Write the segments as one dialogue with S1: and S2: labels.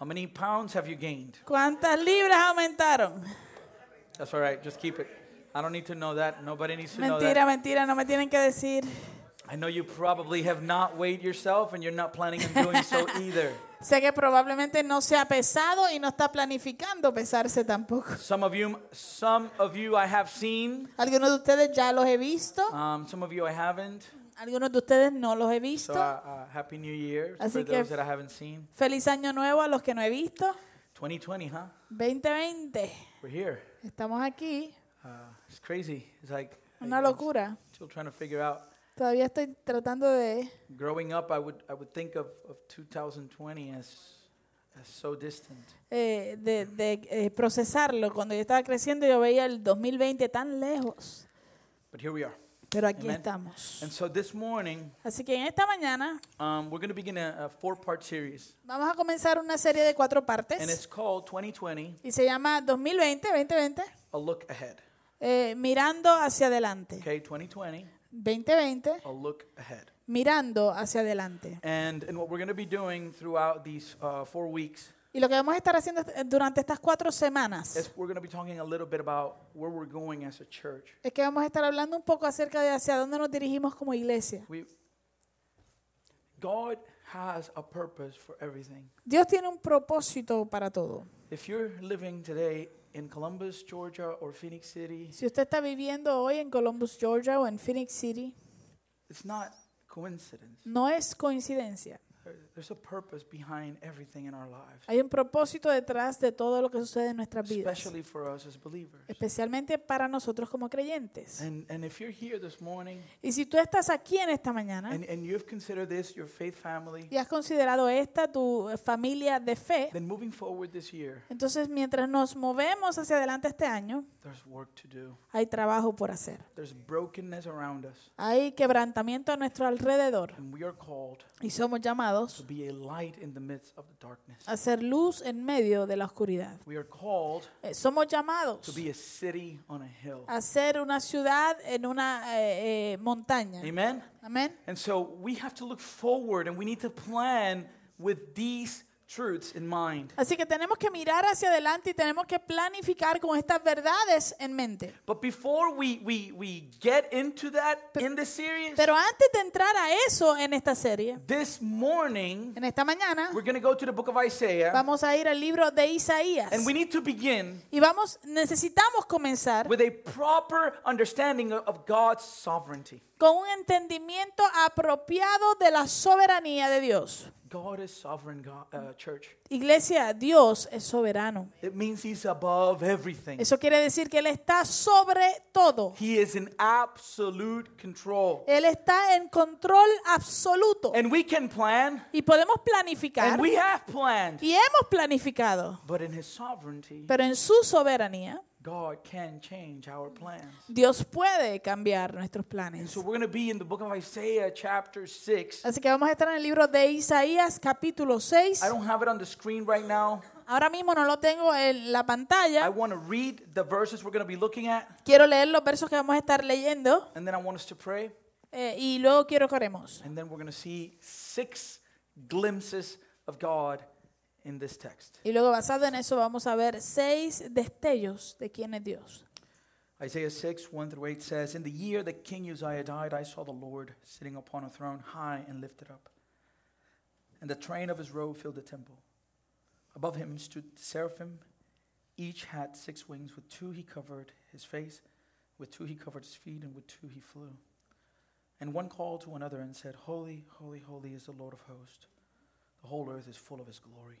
S1: How many pounds have you gained?
S2: ¿Cuántas libras aumentaron?
S1: That's all right. Just keep it. I don't need to know that. Nobody needs to know
S2: Mentira,
S1: that.
S2: mentira, no me tienen que decir.
S1: I know you probably have not weighed yourself and you're not planning on doing so either.
S2: Sé que probablemente no se ha pesado y no está planificando pesarse tampoco.
S1: Some of you, some of you I have seen.
S2: Algunos de ustedes ya los he visto,
S1: Um, some of you I haven't.
S2: Algunos de ustedes no los he
S1: So
S2: visto.
S1: uh, uh, happy New Year
S2: Así
S1: for
S2: que-
S1: those that I haven't seen.
S2: Feliz año nuevo a los que no he visto.
S1: 2020, huh?
S2: 2020.
S1: We're here.
S2: Estamos aquí.
S1: Uh, it's crazy. It's like
S2: Una locura.
S1: still trying to figure out.
S2: Todavía estoy tratando de...
S1: Growing up, I would I would think of, of 2020 as as so distant.
S2: eh, de, de, eh, procesarlo. Cuando yo estaba creciendo yo veía el 2020 tan lejos,
S1: But here we are.
S2: Pero aquí
S1: Amen.
S2: estamos.
S1: And so this morning,
S2: Así que en esta mañana
S1: um, we're going to begin a, a four-part series,
S2: vamos a comenzar una serie de cuatro
S1: and
S2: partes
S1: it's called 2020:
S2: y se llama 2020, 2020,
S1: A Look Ahead.
S2: eh, mirando hacia adelante.
S1: Okay, 2020,
S2: 2020,
S1: a look ahead.
S2: mirando hacia adelante.
S1: And and what we're going to be doing throughout these uh, four weeks
S2: Y lo que vamos a estar haciendo durante estas cuatro semanas
S1: is we're going to be talking a little bit about where we're going as a church.
S2: es que vamos a estar hablando un poco acerca de hacia dónde nos dirigimos como iglesia.
S1: We, God has a purpose for everything.
S2: Dios tiene un propósito para todo.
S1: If you're living today in Columbus, Georgia, or Phoenix City,
S2: Si usted está viviendo hoy en Columbus, Georgia o en Phoenix City,
S1: it's not coincidence.
S2: no es coincidencia.
S1: There- There's a purpose behind everything in our lives,
S2: Hay un propósito detrás de todo lo que sucede en nuestras vidas,
S1: especially for us as believers.
S2: especialmente para nosotros como creyentes.
S1: And, and if you're here this morning
S2: Y si tú estás aquí en esta mañana
S1: and, and you've considered this your faith family,
S2: y has considerado esta tu familia de fe,
S1: then moving forward this year,
S2: entonces mientras nos movemos hacia adelante este año,
S1: there's work to do.
S2: hay trabajo por hacer.
S1: There's brokenness around us,
S2: Hay quebrantamiento a nuestro alrededor
S1: and we are called
S2: y somos llamados
S1: be a light in the midst of the darkness.
S2: a ser luz en medio de la oscuridad.
S1: We are called
S2: Eh, Somos
S1: to
S2: llamados
S1: be a city on a hill.
S2: a ser una ciudad en una eh, eh, montaña.
S1: Amen?
S2: Amén.
S1: And so we have to look forward and we need to plan with these truths in mind.
S2: Así que tenemos que mirar hacia adelante y tenemos que planificar con estas verdades en mente.
S1: But before we, we, we get into that in this series,
S2: Pero antes de entrar a eso en esta serie,
S1: this morning
S2: en esta mañana,
S1: we're going to go to the book of Isaiah
S2: vamos a ir al libro de Isaías.
S1: and we need to begin
S2: Y vamos, necesitamos comenzar
S1: with a proper understanding of God's sovereignty.
S2: Con un entendimiento apropiado de la soberanía de Dios.
S1: God is sovereign, God, uh, church.
S2: Iglesia, Dios es soberano.
S1: It means He's above everything.
S2: Eso quiere decir que Él está sobre todo.
S1: He is in absolute control.
S2: Él está en control absoluto.
S1: And we can plan,
S2: Y podemos planificar.
S1: and we have planned.
S2: Y hemos planificado.
S1: But in His sovereignty,
S2: Pero en su soberanía,
S1: God can change our plans.
S2: Dios puede cambiar nuestros
S1: And
S2: planes.
S1: so we're going to be in the book of Isaiah, chapter 6.
S2: Así que vamos a estar en el libro de Isaías, capítulo 6.
S1: I don't have it on the screen right now.
S2: Ahora mismo no lo tengo en la
S1: I
S2: pantalla.
S1: want to read the verses we're going to be looking at,
S2: Quiero leer los versos que vamos a estar leyendo
S1: and then I want us to pray.
S2: eh, y luego quiero que oremos.
S1: And then we're going to see six glimpses of God in this text.
S2: Y luego basado en eso vamos a ver seis destellos de quién es Dios.
S1: Isaiah 6, 1 through 8 says, In the year that King Uzziah died, I saw the Lord sitting upon a throne high and lifted up. And the train of his robe filled the temple. Above him stood seraphim. Each had six wings. With two he covered his face, with two he covered his feet, and with two he flew. And one called to another and said, Holy, holy, holy is the Lord of hosts. The whole earth is full of his glory.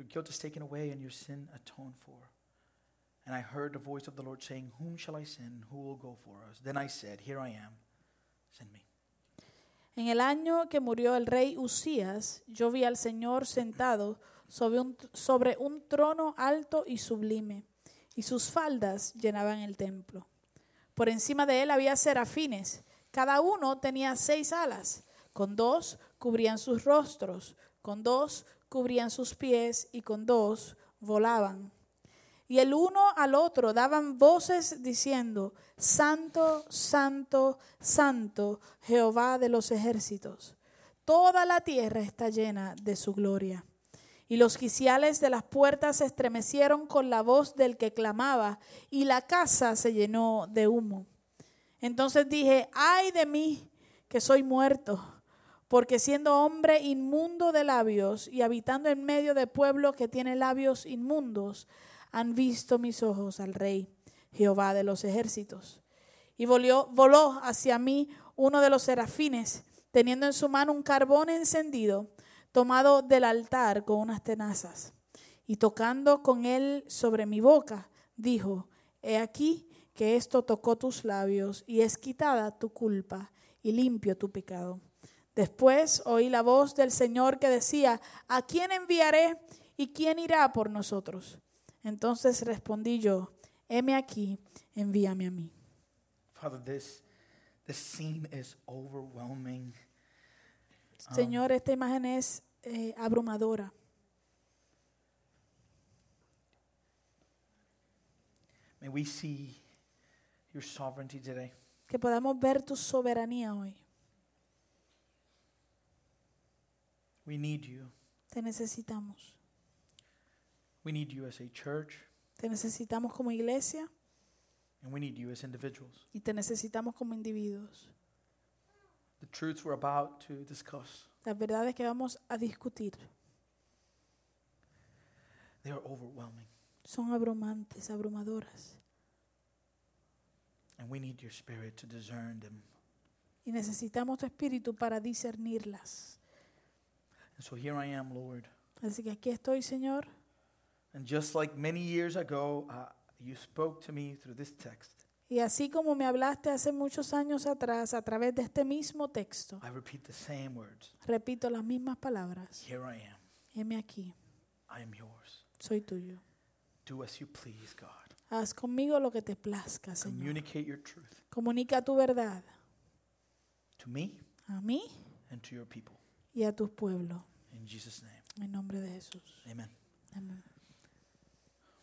S1: Your guilt is taken away, and your sin atoned for. And I heard the voice of the Lord saying, Whom shall I send? Who will go for us? Then I said, Here I am. Send me.
S2: En el año que murió el rey Usías, yo vi al Señor sentado sobre un, sobre un trono alto y sublime, y sus faldas llenaban el templo. Por encima de él había serafines, cada uno tenía seis alas, con dos cubrían sus rostros, con dos cubrían sus pies y con dos volaban. Y el uno al otro daban voces diciendo, Santo, Santo, Santo, Jehová de los ejércitos. Toda la tierra está llena de su gloria. Y los quiciales de las puertas se estremecieron con la voz del que clamaba, y la casa se llenó de humo. Entonces dije, ay de mí, que soy muerto, porque siendo hombre inmundo de labios y habitando en medio de pueblo que tiene labios inmundos, han visto mis ojos al Rey, Jehová de los ejércitos. Y voló, hacia mí uno de los serafines, teniendo en su mano un carbón encendido, tomado del altar con unas tenazas. Y tocando con él sobre mi boca, dijo, He aquí que esto tocó tus labios y es quitada tu culpa y limpio tu pecado. Después oí la voz del Señor que decía, ¿a quién enviaré y quién irá por nosotros? Entonces respondí yo, heme aquí, envíame a mí.
S1: Father, this, this scene is overwhelming.
S2: Señor, esta imagen es eh, abrumadora.
S1: May we see your sovereignty today.
S2: Que podamos ver tu soberanía hoy.
S1: We need you.
S2: Te necesitamos.
S1: We need you as a church,
S2: Te necesitamos como iglesia
S1: and we need you as individuals.
S2: y te necesitamos como individuos.
S1: The truths we're about to discuss,
S2: Las verdades que vamos a discutir
S1: they are overwhelming.
S2: son abrumantes, abrumadoras.
S1: And we need your spirit to discern them.
S2: Y necesitamos tu espíritu para discernirlas.
S1: And so here I am, Lord.
S2: Así que aquí estoy, Señor.
S1: And just like many years ago, uh, you spoke to me through this text.
S2: Y así como me hablaste hace muchos años atrás a través de este mismo texto,
S1: I repeat the same words.
S2: repito las mismas palabras.
S1: Here I am.
S2: Heme aquí,
S1: I am yours.
S2: soy tuyo.
S1: Do as you please, God.
S2: Haz conmigo lo que te plazca, Señor.
S1: Communicate your truth
S2: Comunica tu verdad
S1: to me
S2: a mí
S1: and to your people.
S2: y a tus pueblos.
S1: In Jesus' name.
S2: En nombre de Jesús.
S1: Amen.
S2: Amén.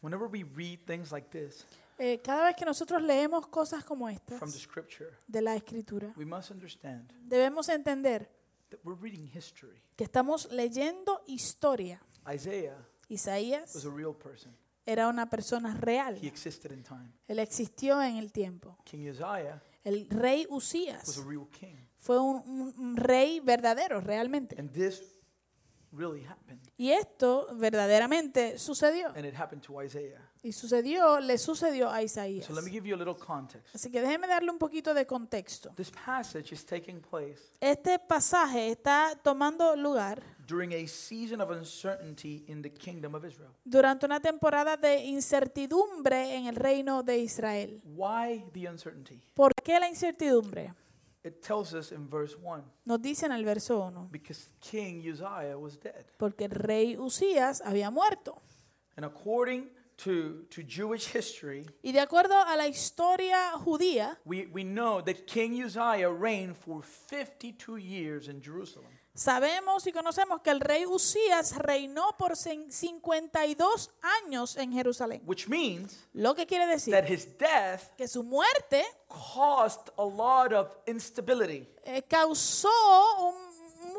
S1: Whenever we read things like this
S2: Eh, cada vez que nosotros leemos cosas como estas
S1: from the scripture,
S2: de la Escritura,
S1: we must understand
S2: debemos entender
S1: that we're reading history.
S2: que estamos leyendo historia.
S1: Isaiah
S2: Isaías
S1: was a real person.
S2: era una persona real.
S1: He existed in time.
S2: Él existió en el tiempo.
S1: King Uzziah
S2: El rey
S1: was
S2: Usías
S1: a real king.
S2: fue un, un- un rey verdadero, realmente.
S1: And this really happened.
S2: Y esto verdaderamente sucedió.
S1: And it happened to Isaiah.
S2: Y sucedió, le sucedió a Isaías.
S1: So let me give you a little context.
S2: Así que déjeme darle un poquito de contexto.
S1: This passage is taking place
S2: Este pasaje está tomando lugar
S1: during a season of uncertainty in the kingdom of Israel.
S2: durante una temporada de incertidumbre en el reino de Israel.
S1: Why the uncertainty?
S2: ¿Por qué la incertidumbre?
S1: It tells us in verse 1
S2: Nos dice en el verso 1,
S1: because King Uzziah was dead.
S2: porque el rey Usías había muerto.
S1: And according to, to Jewish history,
S2: Y de acuerdo a la historia judía,
S1: we, we know that King Uzziah reigned for 52 years in Jerusalem.
S2: Sabemos y conocemos que el rey Usías reinó por cin- 52 años en Jerusalén.
S1: Which means
S2: Lo que quiere decir
S1: that his death
S2: que su muerte
S1: caused a lot of instability,
S2: eh, causó un-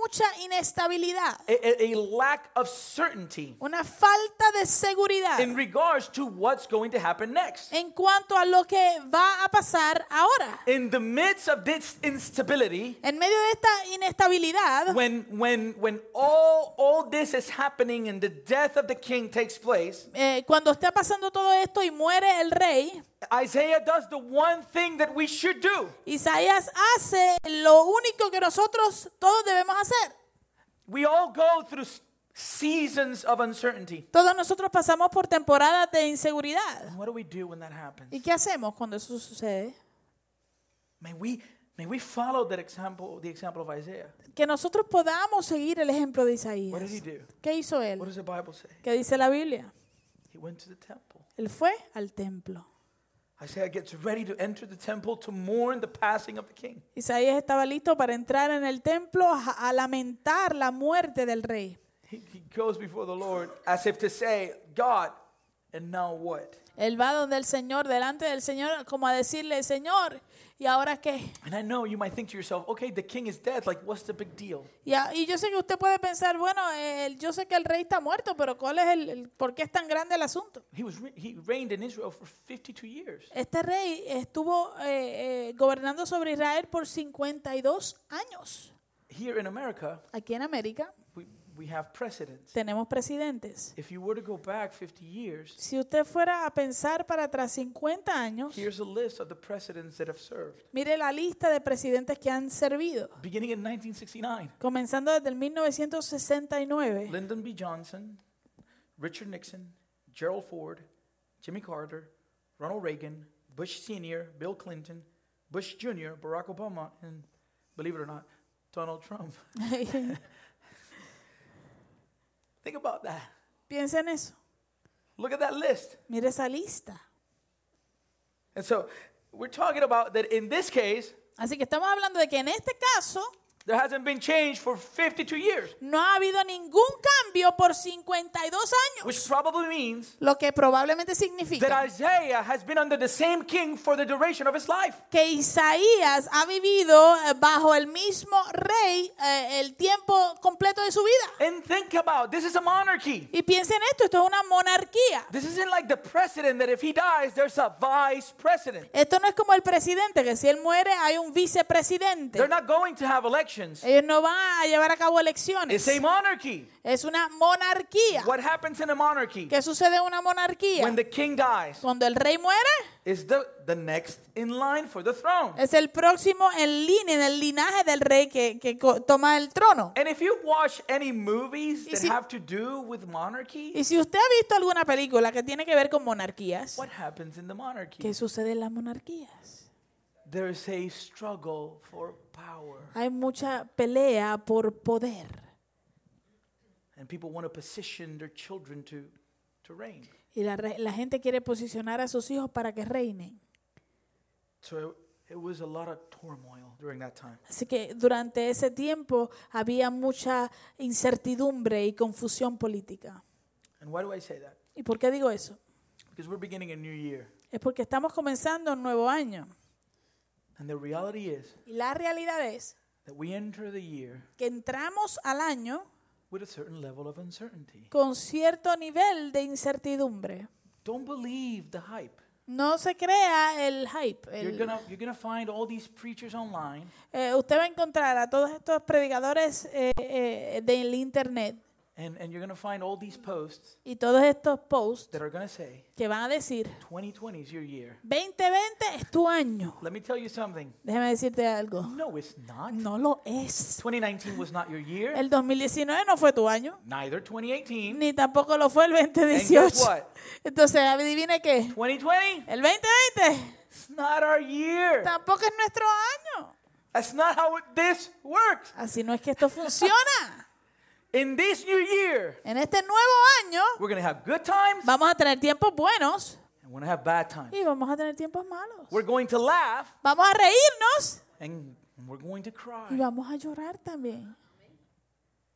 S2: mucha inestabilidad,
S1: a, a- lack of certainty
S2: una falta de seguridad
S1: in regards to what's going to happen next.
S2: en cuanto a lo que va a pasar ahora.
S1: In the midst of this instability,
S2: En medio de esta inestabilidad,
S1: when when when all all this is happening and the death of the king takes place,
S2: eh, cuando está pasando todo esto y muere el rey,
S1: Isaiah does the one thing that we should do.
S2: Isaías hace lo único que nosotros todos debemos hacer.
S1: We all go through seasons of uncertainty.
S2: Todos nosotros pasamos por temporadas de inseguridad.
S1: And what do we do when that happens?
S2: ¿Y qué hacemos cuando eso sucede?
S1: May we May we follow that example, the example of Isaiah.
S2: Que nosotros podamos seguir el ejemplo de
S1: What did he
S2: Isaías.
S1: do?
S2: ¿Qué hizo
S1: What
S2: él?
S1: does the Bible say?
S2: ¿Qué dice la Biblia?
S1: He went to the temple.
S2: Él fue al templo.
S1: Isaiah gets ready to enter the temple to mourn the passing of the king.
S2: Isaías estaba listo para entrar en el templo a, a lamentar la muerte del rey.
S1: He, he goes before the Lord as if to say, God, and now what?
S2: Él va donde el Señor, delante del Señor, como a decirle, Señor, ¿y ahora qué?
S1: And I know you might think to yourself, okay, the king is dead. Like, what's the big deal?
S2: Y, a- y yo sé que usted puede pensar, bueno, yo sé que el rey está muerto, pero ¿cuál es el, el- por qué es tan grande el asunto?
S1: He was re- he reigned in Israel for 52 years.
S2: Este rey estuvo eh, eh, gobernando sobre Israel por 52 años.
S1: Here in America,
S2: Aquí en América
S1: we, have precedents.
S2: tenemos presidentes.
S1: If you were to go back 50 years,
S2: Si usted fuera a pensar para atrás 50 años,
S1: here's a list of the presidents that have served.
S2: mire la lista de presidentes que han servido.
S1: Beginning in 1969,
S2: Comenzando desde el 1969,
S1: Lyndon B. Johnson, Richard Nixon, Gerald Ford, Jimmy Carter, Ronald Reagan, Bush Sr., Bill Clinton, Bush Jr., Barack Obama, and believe it or not, Donald Trump. Think about that.
S2: piensa en eso.
S1: Look at that list.
S2: Mire esa lista.
S1: And so we're talking about that in this case,
S2: Así que estamos hablando de que en este caso
S1: there hasn't been change for 52 years,
S2: no ha habido ningún cambio por 52
S1: which
S2: años,
S1: probably means
S2: lo que probablemente
S1: that
S2: significa
S1: Isaiah has been under the same king for the duration of his life.
S2: que Isaías ha vivido eh, bajo el mismo rey eh, el tiempo completo de su vida.
S1: And think about this is a monarchy.
S2: Y piensen esto, esto es una monarquía.
S1: This isn't like the president that if he dies, there's a vice president.
S2: Esto no es como el presidente, que si él muere hay un vicepresidente.
S1: They're not going to have elections.
S2: Ellos no van a llevar a cabo elecciones.
S1: It's a monarchy.
S2: Es una monarquía.
S1: What happens in a monarchy
S2: ¿Qué sucede en una monarquía?
S1: when the king dies
S2: Cuando el rey muere,
S1: is the, the next in line for the throne.
S2: es el próximo en línea, en el linaje del rey que, que toma el trono.
S1: And if you watch any movies
S2: Y
S1: that
S2: si-
S1: have to do with monarchy,
S2: Y si usted ha visto alguna película que tiene que ver con monarquías,
S1: what happens in the monarchy?
S2: ¿qué sucede en las monarquías?
S1: There's a struggle for power.
S2: Hay mucha pelea por poder.
S1: And people want to position their children to, to reign.
S2: Y la, la gente quiere posicionar a sus hijos para que reinen.
S1: So it was a lot of turmoil during that time.
S2: Así que durante ese tiempo había mucha incertidumbre y confusión política.
S1: And why do I say that?
S2: ¿Y por qué digo eso?
S1: Because we're beginning a new year.
S2: Es porque estamos comenzando un nuevo año.
S1: And the reality is
S2: Y la realidad es
S1: that we enter the year
S2: que entramos al año
S1: with a certain level of uncertainty.
S2: con cierto nivel de incertidumbre.
S1: Don't believe the hype.
S2: No se crea el hype.
S1: You're
S2: el-
S1: gonna you're gonna find all these preachers online
S2: eh, usted va a encontrar a todos estos predicadores eh, eh, del internet
S1: and, and you're gonna find all these posts
S2: y todos estos posts
S1: that are gonna say
S2: que van a decir
S1: 2020 is your year.
S2: 2020 es tu año.
S1: Let me tell you something.
S2: Déjame decirte algo.
S1: No, it's not.
S2: No lo es.
S1: 2019 was not your year.
S2: El 2019 no fue tu año,
S1: Neither 2018.
S2: ni tampoco lo fue el
S1: And guess
S2: 2018.
S1: what?
S2: Entonces, adivine qué.
S1: 2020,
S2: El 2020
S1: it's not our year.
S2: tampoco es nuestro año.
S1: That's not how it- this works.
S2: Así no es que esto funciona.
S1: In this new year,
S2: En este nuevo año
S1: we're gonna have good times
S2: vamos a tener tiempos buenos
S1: and we're gonna have bad times.
S2: y vamos a tener tiempos malos.
S1: We're going to laugh
S2: Vamos a reírnos
S1: and we're going to
S2: y
S1: cry.
S2: vamos a llorar también.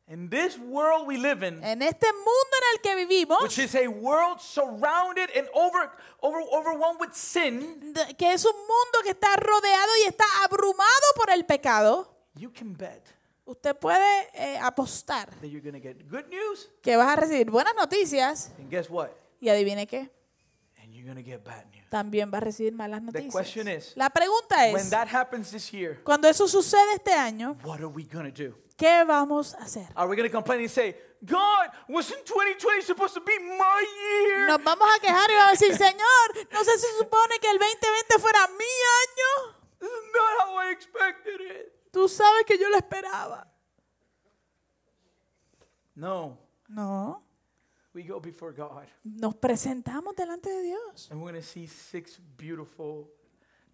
S1: In this world we live in,
S2: En este mundo en el que vivimos,
S1: which is a world surrounded and over, over, overwhelmed with sin,
S2: que es un mundo que está rodeado y está abrumado por el pecado,
S1: you can bet
S2: usted puede eh, apostar
S1: that you're to get good news.
S2: que vas a recibir buenas noticias
S1: And guess what?
S2: y adivine qué,
S1: And you're to get bad news.
S2: también vas a recibir malas
S1: question
S2: noticias.
S1: is,
S2: La pregunta
S1: When
S2: es,
S1: that happens this year,
S2: cuando eso sucede este año,
S1: what are we going to do?
S2: ¿qué vamos a hacer?
S1: Are we going to complain and say, God, wasn't 2020 supposed to be my year?
S2: Nos vamos a quejar y vamos a decir, Señor, no sé si supone que el 2020 fuera mi año.
S1: This is not how I expected it.
S2: Tú sabes que yo lo esperaba.
S1: No,
S2: No,
S1: we go before God
S2: nos presentamos delante de Dios
S1: and we're going to see six beautiful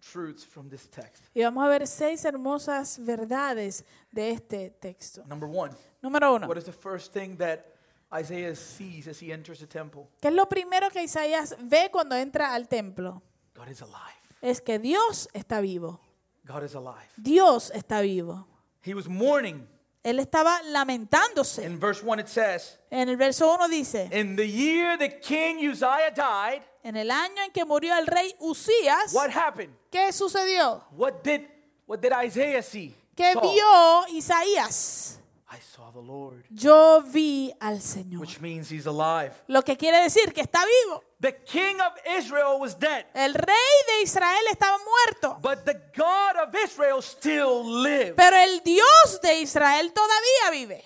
S1: truths from this text.
S2: Y vamos a ver seis hermosas verdades de este texto.
S1: Number one,
S2: Número uno,
S1: what is the first thing that Isaiah sees as he enters the temple?
S2: ¿qué es lo primero que Isaías ve cuando entra al templo?
S1: God is alive.
S2: Es que Dios está vivo.
S1: God is alive.
S2: Dios está vivo.
S1: He was mourning.
S2: Él estaba lamentándose.
S1: In verse 1, it says,
S2: En el verso 1 dice,
S1: In the year the king Uzziah died,
S2: en el año en que murió el rey Usías,
S1: what happened?
S2: ¿qué sucedió?
S1: What did what did Isaiah see?
S2: ¿Qué
S1: Saw.
S2: vio Isaías?
S1: I saw the Lord,
S2: Yo vi al Señor.
S1: which means he's alive.
S2: Lo que quiere decir que está vivo.
S1: The king of Israel was dead,
S2: El rey de Israel estaba muerto,
S1: but the God of Israel still lives.
S2: pero el Dios de Israel todavía vive.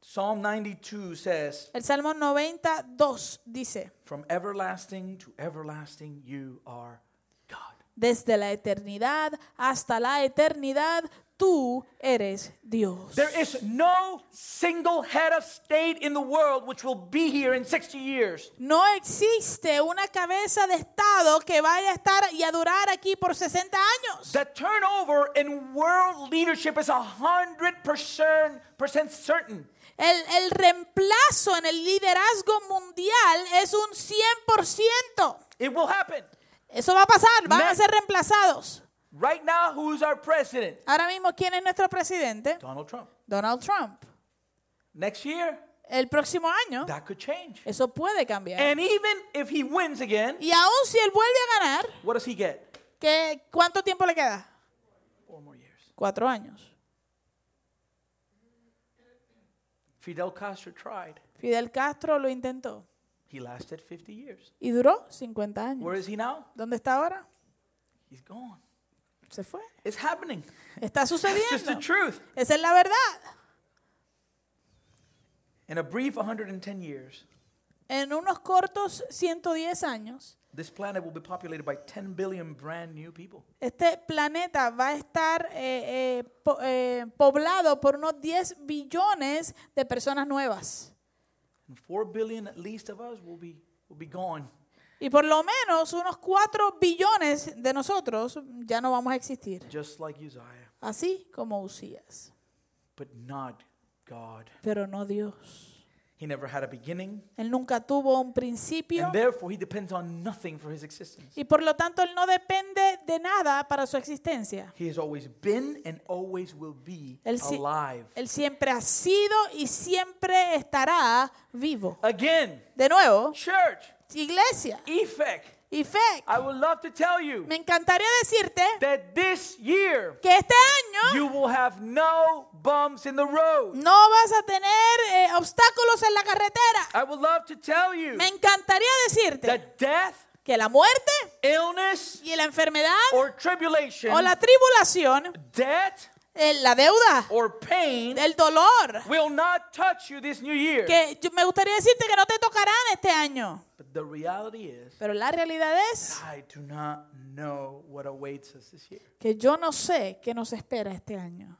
S1: Psalm 92 says,
S2: El Salmo 92 dice,
S1: From everlasting to everlasting you are God.
S2: desde la eternidad hasta la eternidad, tú eres Dios.
S1: There is no single head of state in the world which will be here in 60 years.
S2: No existe una cabeza de Estado que vaya a estar y a durar aquí por 60 años.
S1: The turnover in world leadership is 100% percent certain.
S2: El, el reemplazo en el liderazgo mundial es un 100%.
S1: It will happen.
S2: Eso va a pasar, van a ser reemplazados.
S1: Right now, who's our president?
S2: Ahora mismo, ¿quién es nuestro presidente?
S1: Donald Trump.
S2: Donald Trump.
S1: Next year,
S2: El próximo año,
S1: that could change.
S2: eso puede cambiar.
S1: And even if he wins again,
S2: Y aún si él vuelve a ganar,
S1: what does he get?
S2: ¿qué, ¿cuánto tiempo le queda?
S1: Four more years.
S2: Cuatro años.
S1: Fidel Castro tried.
S2: Fidel Castro lo intentó
S1: He lasted 50 years.
S2: y duró 50 años.
S1: Where is he now?
S2: ¿Dónde está ahora?
S1: He's gone.
S2: Se fue.
S1: It's happening.
S2: Está
S1: It's just the
S2: sucediendo.
S1: truth.
S2: Esa es la verdad.
S1: In a brief 110 years,
S2: En unos cortos 110 años,
S1: this planet will be populated by 10 billion brand new people.
S2: este planeta va a estar eh, eh, po- eh, poblado por unos 10 billones de personas nuevas.
S1: And 4 billion at least of us will be, will be gone.
S2: Y por lo menos unos 4 billones de nosotros ya no vamos a existir.
S1: just like Uzziah,
S2: Así como Usías.
S1: but not God.
S2: Pero no Dios.
S1: He never had a beginning,
S2: Él nunca tuvo un principio.
S1: and therefore he depends on nothing for his existence.
S2: Y por lo tanto Él no depende de nada para su existencia.
S1: He has always been and always will be
S2: Él,
S1: alive.
S2: él siempre ha sido y siempre estará vivo.
S1: Again,
S2: De nuevo,
S1: church,
S2: iglesia
S1: effect.
S2: fe.
S1: I would love to tell you
S2: Me encantaría decirte
S1: that this year
S2: que este año
S1: you will have no bumps in the road.
S2: no vas a tener eh, obstáculos en la carretera.
S1: I would love to tell you
S2: Me encantaría decirte
S1: that death,
S2: que la muerte
S1: illness,
S2: y la enfermedad
S1: or tribulation,
S2: o la tribulación,
S1: debt,
S2: eh, la deuda,
S1: or pain
S2: el dolor,
S1: will not touch you this new year.
S2: que me gustaría decirte que no te tocarán este año.
S1: The reality is,
S2: Pero la realidad es
S1: I do not know what awaits us this year.
S2: que yo no sé qué nos espera este año.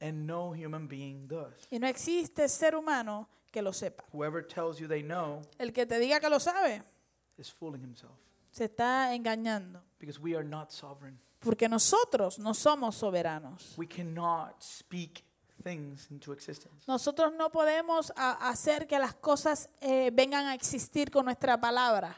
S1: And no human being does.
S2: Y no existe ser humano que lo sepa.
S1: Whoever tells you they know
S2: El que te diga que lo sabe
S1: is fooling himself
S2: se está engañando.
S1: because we are not sovereign.
S2: Porque nosotros no somos soberanos.
S1: We cannot speak things into existence.
S2: Nosotros no podemos a- hacer que las cosas eh, vengan a existir con nuestra palabra.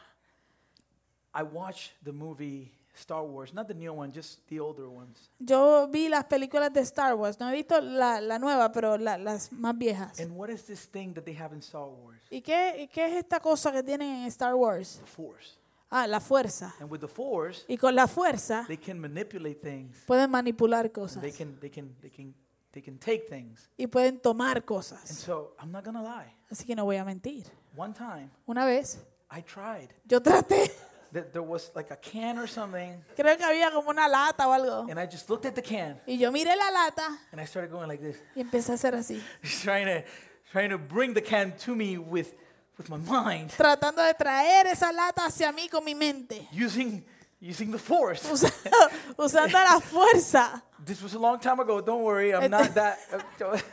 S1: I watched the movie Star Wars, not the new one, just the older ones.
S2: Yo vi las películas de Star Wars. No he visto la, la nueva, pero la- las más viejas.
S1: And what is this thing that they have in Star Wars?
S2: ¿Y qué, y qué es esta cosa que tienen en Star Wars?
S1: The Force.
S2: Ah, la fuerza.
S1: And with the Force,
S2: Y con la fuerza
S1: they can manipulate things.
S2: pueden manipular cosas.
S1: They can, they can, they can, they can take things.
S2: Y pueden tomar
S1: And
S2: cosas.
S1: so I'm not gonna lie.
S2: Así que no voy a mentir.
S1: One time,
S2: Una vez
S1: I tried.
S2: yo traté,
S1: There there was like a can or something,
S2: creo que había como una lata o algo.
S1: and I just looked at the can
S2: Y yo miré la lata
S1: and I started going like this,
S2: y empecé a hacer así.
S1: trying to, trying to bring the can to me with, with my mind,
S2: Tratando de traer esa lata hacia mí con mi mente.
S1: using, using the force.
S2: Usa- usando la fuerza.
S1: This was a long time ago. Don't worry, I'm not that.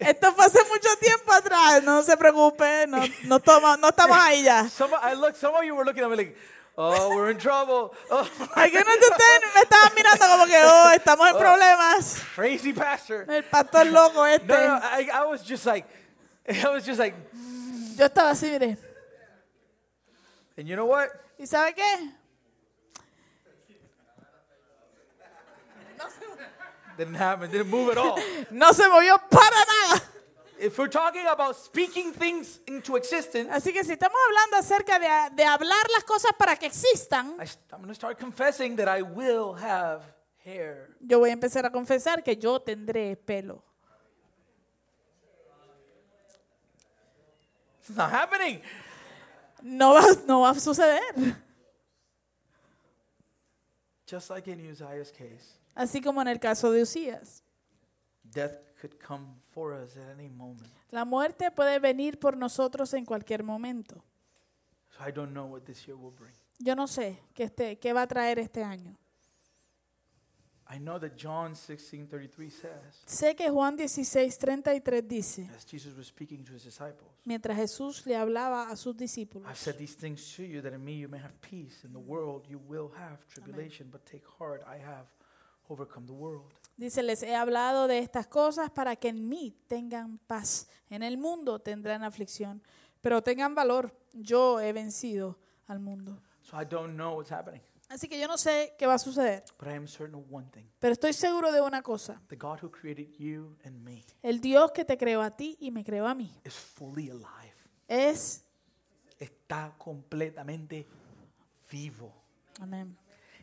S2: Esto fue hace mucho tiempo atrás. No se preocupe. No, no, toma- no estamos ahí ya.
S1: some, I look. Some of you were looking at me like, Oh, we're in trouble. Oh,
S2: Algunos de ustedes me estaban mirando como que, oh, estamos en problemas.
S1: crazy pastor.
S2: El pastor loco este.
S1: No, no, I, I was just like, I was just like,
S2: Yo estaba así, mire.
S1: and you know what?
S2: ¿Y sabe qué?
S1: Didn't happen. Didn't move at all.
S2: No se movió para nada.
S1: if we're talking about speaking things into existence,
S2: Así que si estamos hablando acerca de, de hablar las cosas para que existan,
S1: I, am going to start confessing that I will have hair.
S2: yo voy a empezar a confesar que yo tendré pelo.
S1: It's not happening.
S2: No va, no va a suceder.
S1: Just like in Uzziah's case,
S2: Así como en el caso de Usías.
S1: death could come for us at any moment.
S2: La muerte puede venir por nosotros en cualquier momento.
S1: So I don't know what this year will bring.
S2: Yo no sé qué, este, qué va a traer este año.
S1: I know that John 16:33 says,
S2: Sé que Juan 16:33 dice,
S1: as Jesus was speaking to his disciples,
S2: mientras Jesús le hablaba a sus discípulos,
S1: I've said these things to you that in me you may have peace. In the world you will have tribulation, but take heart, I have overcome the world.
S2: dice, les he hablado de estas cosas para que en mí tengan paz. En el mundo tendrán aflicción, pero tengan valor. Yo he vencido al mundo.
S1: So I don't know what's happening,
S2: Así que yo no sé qué va a suceder,
S1: but I am certain of one thing.
S2: pero estoy seguro de una cosa.
S1: The God who created you and me
S2: El Dios que te creó a ti y me creó a mí
S1: is fully alive.
S2: es...
S1: Está completamente vivo.
S2: Amén.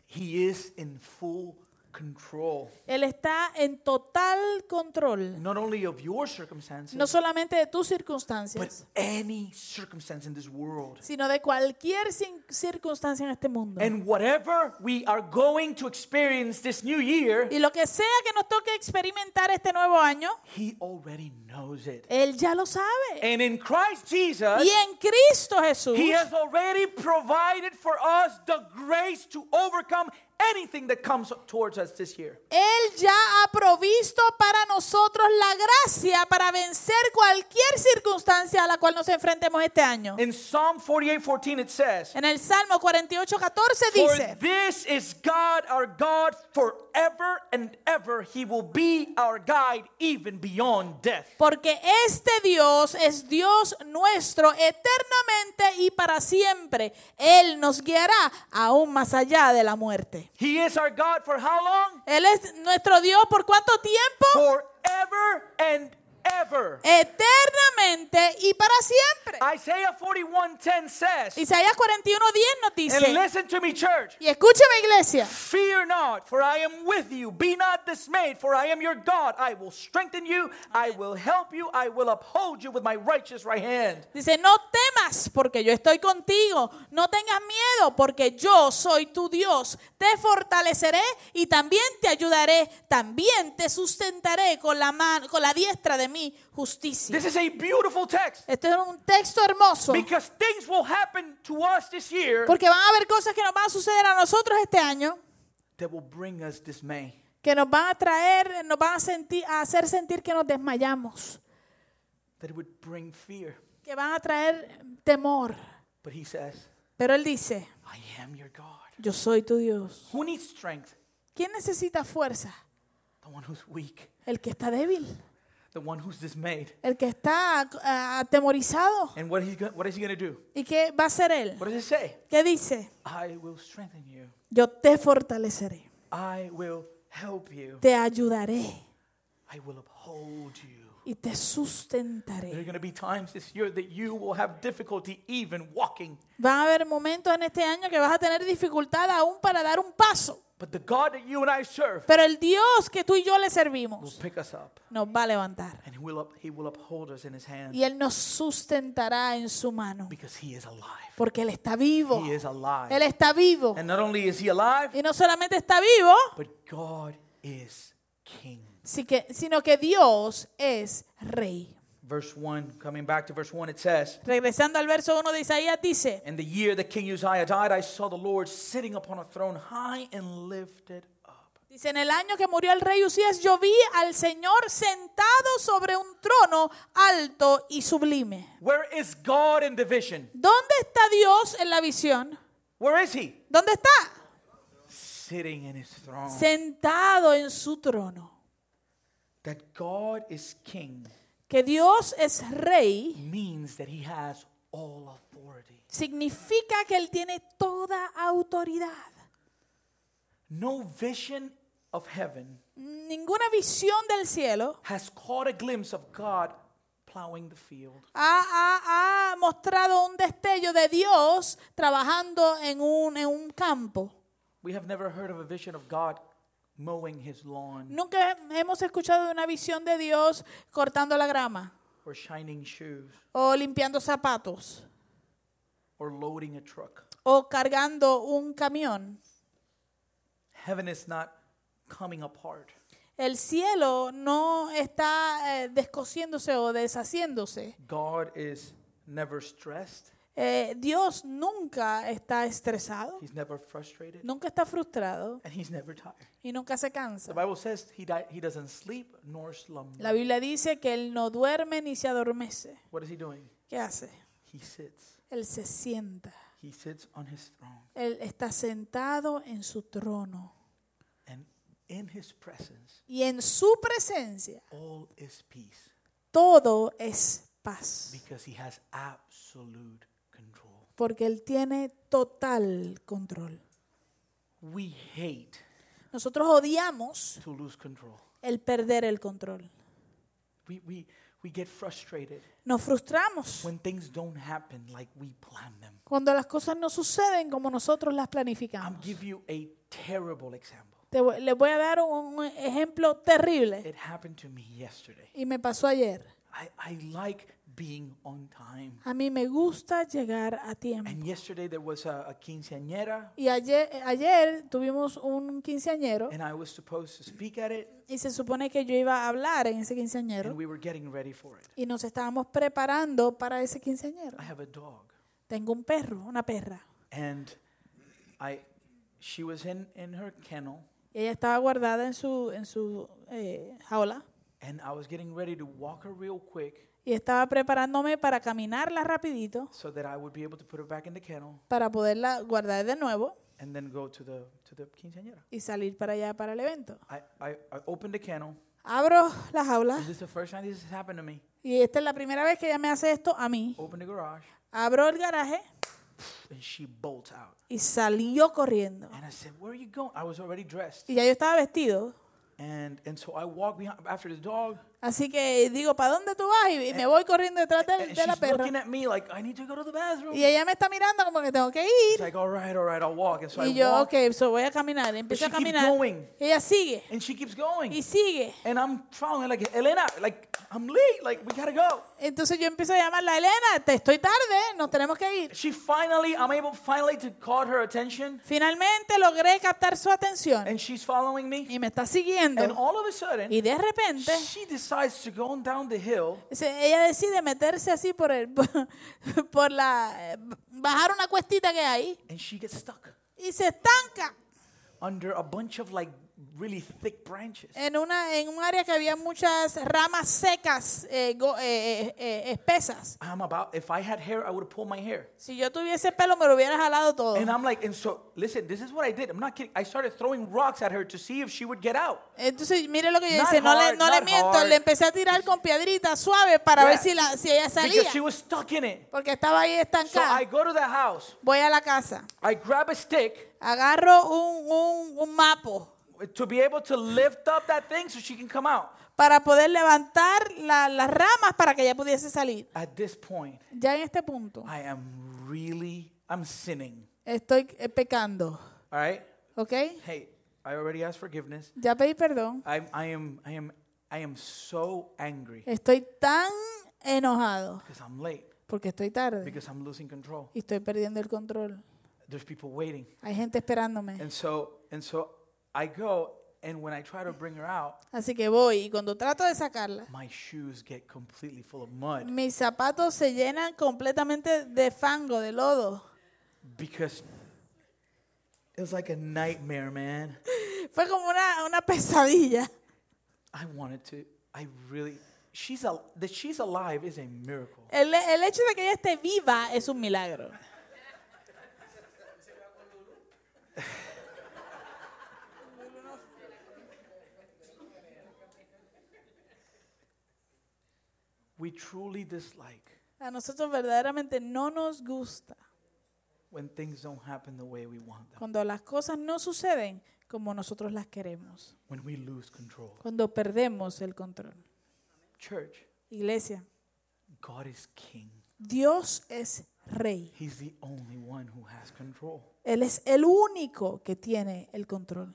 S1: He is in full control,
S2: Él está en total control,
S1: not only of your circumstances,
S2: no solamente de tus
S1: but
S2: circunstancias,
S1: any circumstance in this world.
S2: sino de cualquier circunstancia en este mundo.
S1: And whatever we are going to experience this new year,
S2: Y lo que sea que nos toque experimentar este nuevo año,
S1: He already knows it.
S2: Él ya lo sabe.
S1: And in Christ Jesus,
S2: Y en Cristo Jesús,
S1: He has already provided for us the grace to overcome anything that comes towards us this year.
S2: Él ya ha provisto para nosotros la gracia para vencer cualquier circunstancia a la cual nos enfrentemos este año.
S1: In Psalm 48:14 it says,
S2: En el Salmo 48, 14
S1: For
S2: dice,
S1: this is God our God forever and ever. He will be our guide even beyond death.
S2: Porque este Dios es Dios nuestro eternamente y para siempre. Él nos guiará aún más allá de la muerte.
S1: He is our God for how long?
S2: Él es nuestro Dios por cuánto tiempo?
S1: Forever and ever.
S2: Eternamente y para siempre.
S1: Isaiah 41:10 says,
S2: Isaías 41, 10 nos
S1: and
S2: dice,
S1: listen to me, church.
S2: y escúcheme iglesia,
S1: Fear not, for I am with you. Be not dismayed, for I am your God. I will strengthen you. I will help you. I will uphold you with my righteous right hand.
S2: dice, no temas porque yo estoy contigo, no tengas miedo porque yo soy tu Dios, te fortaleceré y también te ayudaré, también te sustentaré con la mano, con la diestra de mi justicia.
S1: This is a beautiful text
S2: Este es un texto hermoso
S1: because things will happen to us this year
S2: porque van a haber cosas que nos van a suceder a nosotros este año
S1: that will bring us dismay.
S2: que nos van a traer, nos van a, sentir, a hacer sentir que nos desmayamos,
S1: That it would bring fear.
S2: que van a traer temor.
S1: But he says,
S2: Pero él dice,
S1: I am your God.
S2: yo soy tu Dios.
S1: Who needs strength?
S2: ¿Quién necesita fuerza?
S1: The one who's weak,
S2: El que está débil,
S1: the one who's dismayed.
S2: el que está ah, atemorizado.
S1: And what, he, what is he going to do?
S2: ¿Y qué va a hacer él?
S1: What does it say?
S2: ¿Qué dice?
S1: I will strengthen you.
S2: Yo te fortaleceré,
S1: I will help you.
S2: te ayudaré
S1: I will uphold you.
S2: y te
S1: There are
S2: sustentaré.
S1: going to be times this year that you will have difficulty even walking.
S2: Van a haber momentos en este año que vas a tener dificultad aún para dar un paso.
S1: But the God that you and I serve
S2: Pero el Dios que tú y yo le
S1: will
S2: servimos
S1: pick us up
S2: nos va a levantar.
S1: and he will, up, he will uphold us in his hand
S2: Y Él nos sustentará en su mano.
S1: because he is alive.
S2: Porque Él está vivo.
S1: He is alive.
S2: Él está vivo.
S1: And not only is he alive,
S2: Y no solamente está vivo,
S1: but God is king.
S2: que- sino que Dios es rey.
S1: Verse 1, coming back to verse 1, it says,
S2: Regresando al verso 1 de Isaías dice,
S1: In the year that King Uzziah died, I saw the Lord sitting upon a throne high and lifted up.
S2: dice, en el año que murió el rey Usías, yo vi al Señor sentado sobre un trono alto y sublime.
S1: Where is God in the vision?
S2: ¿Dónde está Dios en la visión?
S1: Where is he?
S2: ¿Dónde está?
S1: Sitting in his throne.
S2: Sentado en su trono.
S1: That God is king
S2: Que Dios es rey
S1: means that he has all authority.
S2: significa que Él tiene toda autoridad.
S1: No vision of heaven
S2: Ninguna visión del cielo
S1: has caught a glimpse of God plowing the field.
S2: ha, ha- ha mostrado un destello de Dios trabajando en un, en un campo.
S1: We have never heard of a vision of God mowing his lawn
S2: Nunca hemos escuchado de una visión de Dios cortando la grama
S1: or shining shoes
S2: o limpiando zapatos
S1: or loading a truck.
S2: o cargando un camión.
S1: Heaven is not coming apart.
S2: El cielo no está eh, descosiéndose o deshaciéndose.
S1: God is never stressed.
S2: Eh, Dios nunca está estresado,
S1: He's never frustrated.
S2: nunca está frustrado
S1: And he's never tired.
S2: y nunca se
S1: The
S2: cansa.
S1: Bible says he, di- he doesn't sleep nor slumber.
S2: La Biblia dice que Él no duerme ni se adormece.
S1: What is he doing?
S2: ¿Qué hace?
S1: He sits.
S2: Él se sienta.
S1: He sits on his throne.
S2: Él está sentado en su trono.
S1: And in his presence,
S2: Y en su presencia
S1: all is peace
S2: todo es paz.
S1: because he has absolute.
S2: Porque Él tiene total control.
S1: We hate
S2: Nosotros odiamos
S1: to lose control.
S2: el perder el control.
S1: We, we, we get frustrated
S2: Nos frustramos
S1: when things don't happen like we plan them.
S2: cuando las cosas no suceden como nosotros las
S1: I'll
S2: planificamos.
S1: give you a terrible example.
S2: Te voy- les voy a dar un ejemplo terrible
S1: It happened to me yesterday.
S2: y me pasó ayer.
S1: I, I like being on time.
S2: A mí me gusta llegar a tiempo.
S1: And yesterday there was a, a quinceañera,
S2: Y ayer, ayer tuvimos un quinceañero
S1: and I was supposed to speak at it,
S2: y se supone que yo iba a hablar en ese
S1: and
S2: quinceañero
S1: we were getting ready for it.
S2: y nos estábamos preparando para ese quinceañero.
S1: I have a dog,
S2: Tengo un perro, una perra.
S1: and I, she was in, in her kennel,
S2: Y ella estaba guardada en su, en su eh, jaula
S1: and I was getting ready to walk her real quick
S2: y estaba preparándome para caminarla rapidito
S1: so that I would be able to put her back in the kennel
S2: para poderla guardar de nuevo
S1: and then go to the to the quinceañera.
S2: y salir para allá para el evento.
S1: I, I, I opened the kennel.
S2: Abro la jaula
S1: This is the first time this has happened to me.
S2: y esta es la primera vez que ella me hace esto a mí.
S1: Open the garage,
S2: Abro el garaje
S1: and she bolts out.
S2: y salió corriendo.
S1: And I said, "Where are you going?" I was already dressed,
S2: Y ya yo estaba vestido.
S1: And and so I walk behind after the dog,
S2: Así que digo, ¿para dónde tú vas? Y me voy corriendo detrás de,
S1: and
S2: de la perra.
S1: looking at me like I need to go to the bathroom.
S2: Y ella me está mirando como que tengo que ir.
S1: like, all right, all right, I'll walk. And so I
S2: Y yo,
S1: walk,
S2: ok, so voy a caminar. Empiezo a
S1: she keeps
S2: caminar. ella sigue.
S1: and she keeps going.
S2: Y sigue.
S1: And I'm following like Elena, like I'm late, like we gotta go.
S2: Entonces yo empiezo a llamarla, Elena, te estoy tarde, nos tenemos que ir.
S1: She finally, I'm able finally to call her attention,
S2: Finalmente logré captar su atención.
S1: and she's following me.
S2: Y me está
S1: And
S2: siguiendo.
S1: all of a sudden,
S2: Y de repente,
S1: she decides to go down the hill
S2: ella decide meterse así por el, por la, bajar una cuestita que hay
S1: and she gets stuck
S2: y se estanca
S1: under a bunch of like really thick branches.
S2: en una en un área que había muchas ramas secas eh, go- eh, eh, espesas.
S1: I'm about, if I had hair, I would pulled my hair.
S2: Si yo tuviese pelo me lo hubiera jalado todo.
S1: And I'm like, and so, listen, this is what I did. I'm not kidding. I started throwing rocks at her to see if she would get out.
S2: Entonces, mire lo que yo hice, no le, no miento,
S1: hard.
S2: le empecé a tirar con piedritas suaves para
S1: Yeah.
S2: ver si, la, si ella salía,
S1: Because she was stuck in it.
S2: porque estaba ahí
S1: So
S2: estancada.
S1: I go to the house,
S2: Voy a la casa,
S1: I grab a stick
S2: agarro un, un, un mapo
S1: to be able to lift up that thing so she can come out.
S2: para poder levantar la- las ramas para que ella pudiese salir.
S1: At this point,
S2: Ya en este punto,
S1: I am really, I'm sinning.
S2: estoy eh, pecando,
S1: All right?
S2: ¿ok?
S1: Hey, I already asked forgiveness.
S2: Ya pedí perdón.
S1: I, I am, I am, I am so angry
S2: Estoy tan enojado
S1: because I'm late,
S2: porque estoy tarde
S1: because I'm losing control.
S2: y estoy perdiendo el control.
S1: There's people waiting.
S2: Hay gente esperándome.
S1: And so, and so I go, and when I try to bring her out,
S2: Así que voy y cuando trato de sacarla,
S1: my shoes get completely full of mud
S2: mis zapatos se llenan completamente de fango, de lodo.
S1: because it was like a nightmare, man.
S2: Fue como una, una pesadilla.
S1: I wanted to, I really, she's a, that she's alive is a miracle.
S2: El, el hecho de que ella esté viva es un milagro.
S1: We truly dislike
S2: A nosotros verdaderamente no nos gusta
S1: when things don't happen the way we want them,
S2: cuando las cosas no suceden como nosotros las queremos,
S1: when we lose control.
S2: cuando perdemos el control.
S1: Church,
S2: Iglesia,
S1: God is king.
S2: Dios es rey.
S1: He's the only one who has control.
S2: Él es el único que tiene el control.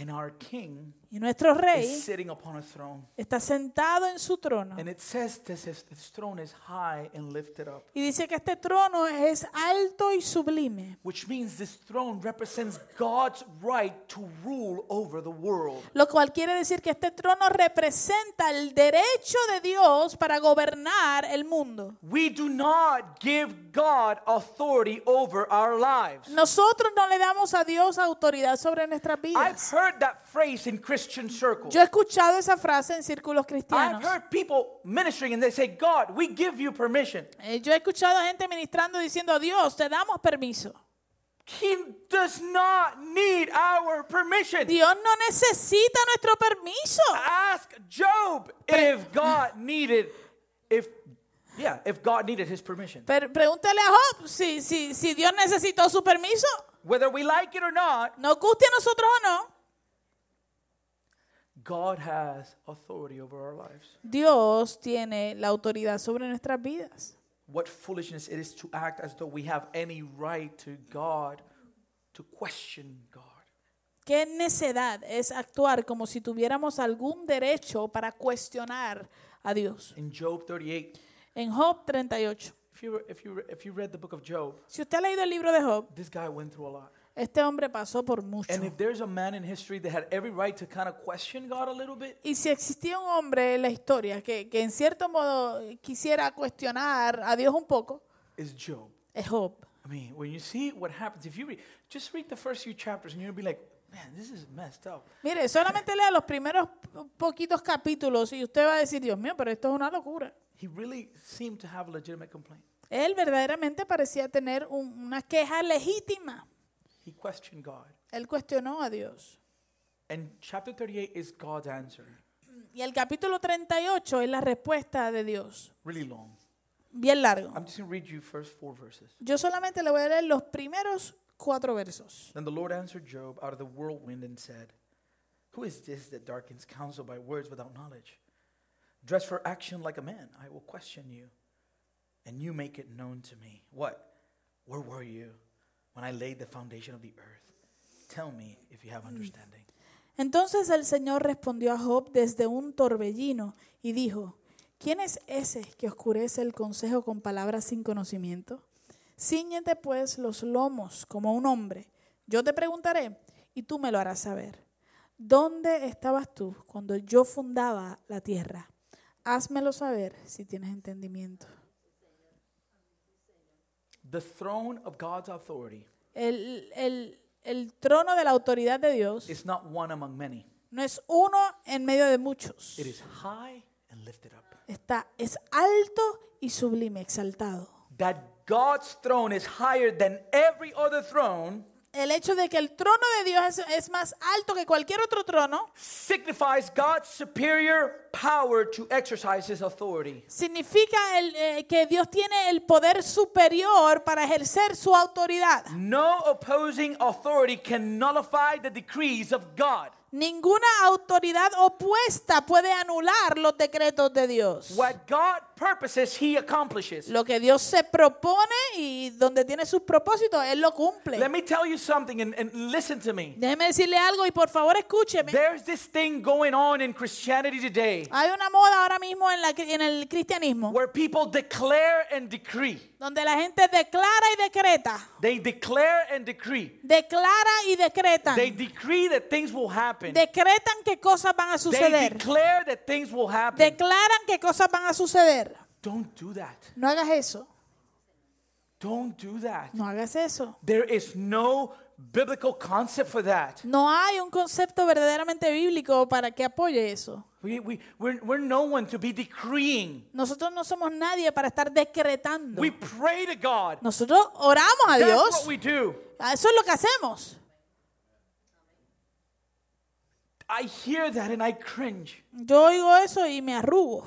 S1: And our king
S2: Y nuestro
S1: is
S2: rey
S1: sitting upon a throne.
S2: está sentado en su trono.
S1: And it says this is, this throne is high and lifted up,
S2: Y dice que este trono es alto y sublime.
S1: which means this throne represents God's right to rule over the world.
S2: Lo cual quiere decir que este trono representa el derecho de Dios para gobernar el mundo.
S1: We do not give God authority over our lives.
S2: Nosotros no le damos a Dios autoridad sobre nuestras
S1: I've
S2: vidas.
S1: Heard that phrase in Christian circles.
S2: Yo he escuchado esa frase en círculos
S1: I've
S2: cristianos.
S1: heard people ministering and they say, God, we give you permission.
S2: Eh, Yo he escuchado a gente ministrando diciendo, Dios, te damos permiso.
S1: He does not need our permission.
S2: Dios no necesita nuestro permiso.
S1: Ask Job if God needed, if, yeah, if God needed his permission.
S2: Pero pregúntale a Job si, si, si Dios necesitó su permiso.
S1: Whether we like it or not,
S2: Nos guste a nosotros o no,
S1: God has authority over our lives.
S2: Dios tiene la autoridad sobre nuestras vidas.
S1: What foolishness it is to act as though we have any right to God, to question God.
S2: Qué necedad es actuar como si tuviéramos algún derecho para cuestionar a Dios.
S1: In Job 38,
S2: En Job 38.
S1: if you, if you, if you read the book of Job,
S2: Si usted ha leído el libro de Job,
S1: this guy went through a lot.
S2: Este hombre pasó por mucho.
S1: And if there's a man in history that had every right to kind of question God a little bit,
S2: Y si existía un hombre en la historia que, que en cierto modo quisiera cuestionar a Dios un poco,
S1: is Job.
S2: es Job.
S1: I mean, when you see what happens, if you read, just read the first few chapters and you'll be like, man, this is messed up.
S2: Mire, solamente lea los primeros poquitos capítulos y usted va a decir, Dios mío, pero esto es una locura.
S1: He really seemed to have a legitimate complaint.
S2: Él verdaderamente parecía tener un- una queja legítima.
S1: He questioned God.
S2: Él cuestionó a Dios.
S1: And chapter 38 is God's answer.
S2: Y el capítulo 38 es la respuesta de Dios.
S1: Really long.
S2: Bien largo.
S1: I'm just going to read you first four verses.
S2: Yo solamente le voy a leer los primeros cuatro versos.
S1: Then the Lord answered Job out of the whirlwind and said, Who is this that darkens counsel by words without knowledge? Dress for action like a man. I will question you, and you make it known to me. What? Where were you when I laid the foundation of the earth? Tell me if you have understanding.
S2: Entonces el Señor respondió a Job desde un torbellino y dijo, ¿quién es ese que oscurece el consejo con palabras sin conocimiento? Cíñete pues los lomos como un hombre. Yo te preguntaré y tú me lo harás saber. ¿Dónde estabas tú cuando yo fundaba la tierra? Házmelo saber si tienes entendimiento.
S1: The throne of God's authority
S2: El, el- el trono de la autoridad de Dios
S1: is not one among many,
S2: no es uno en medio de muchos.
S1: it is high and lifted up.
S2: Está, es alto y sublime, exaltado.
S1: That God's throne is higher than every other throne
S2: El hecho de que el trono de Dios es, es más alto que cualquier otro trono
S1: signifies God's superior power to exercise his authority.
S2: significa el, eh, que Dios tiene el poder superior para ejercer su autoridad.
S1: No opposing authority can nullify the decrees of God.
S2: Ninguna autoridad opuesta puede anular los decretos de Dios.
S1: What God purposes, he accomplishes.
S2: Lo que Dios se propone y donde tiene sus propósitos, Él lo cumple.
S1: Let me tell you something and, and listen to me.
S2: Déjeme decirle algo y por favor escúcheme.
S1: There's this thing going on in Christianity today
S2: Hay una moda ahora mismo en, la, en el cristianismo
S1: where people declare and decree.
S2: donde la gente declara y decreta.
S1: They declare and decree.
S2: Declara y decretan.
S1: They decree that things will happen.
S2: Decretan que cosas van a
S1: They
S2: suceder.
S1: declare that things will happen.
S2: Declaran que cosas van a suceder.
S1: Don't do that.
S2: No hagas eso.
S1: Don't do that.
S2: No hagas eso.
S1: There is no biblical concept for that.
S2: No hay un concepto verdaderamente bíblico para que apoye eso.
S1: We, we, we're, we're no one to be decreeing.
S2: Nosotros no somos nadie para estar decretando.
S1: We pray to God.
S2: Nosotros oramos a
S1: That's
S2: Dios.
S1: what we do.
S2: Eso es lo que hacemos.
S1: I hear that and I cringe.
S2: Yo oigo eso y me arrugo.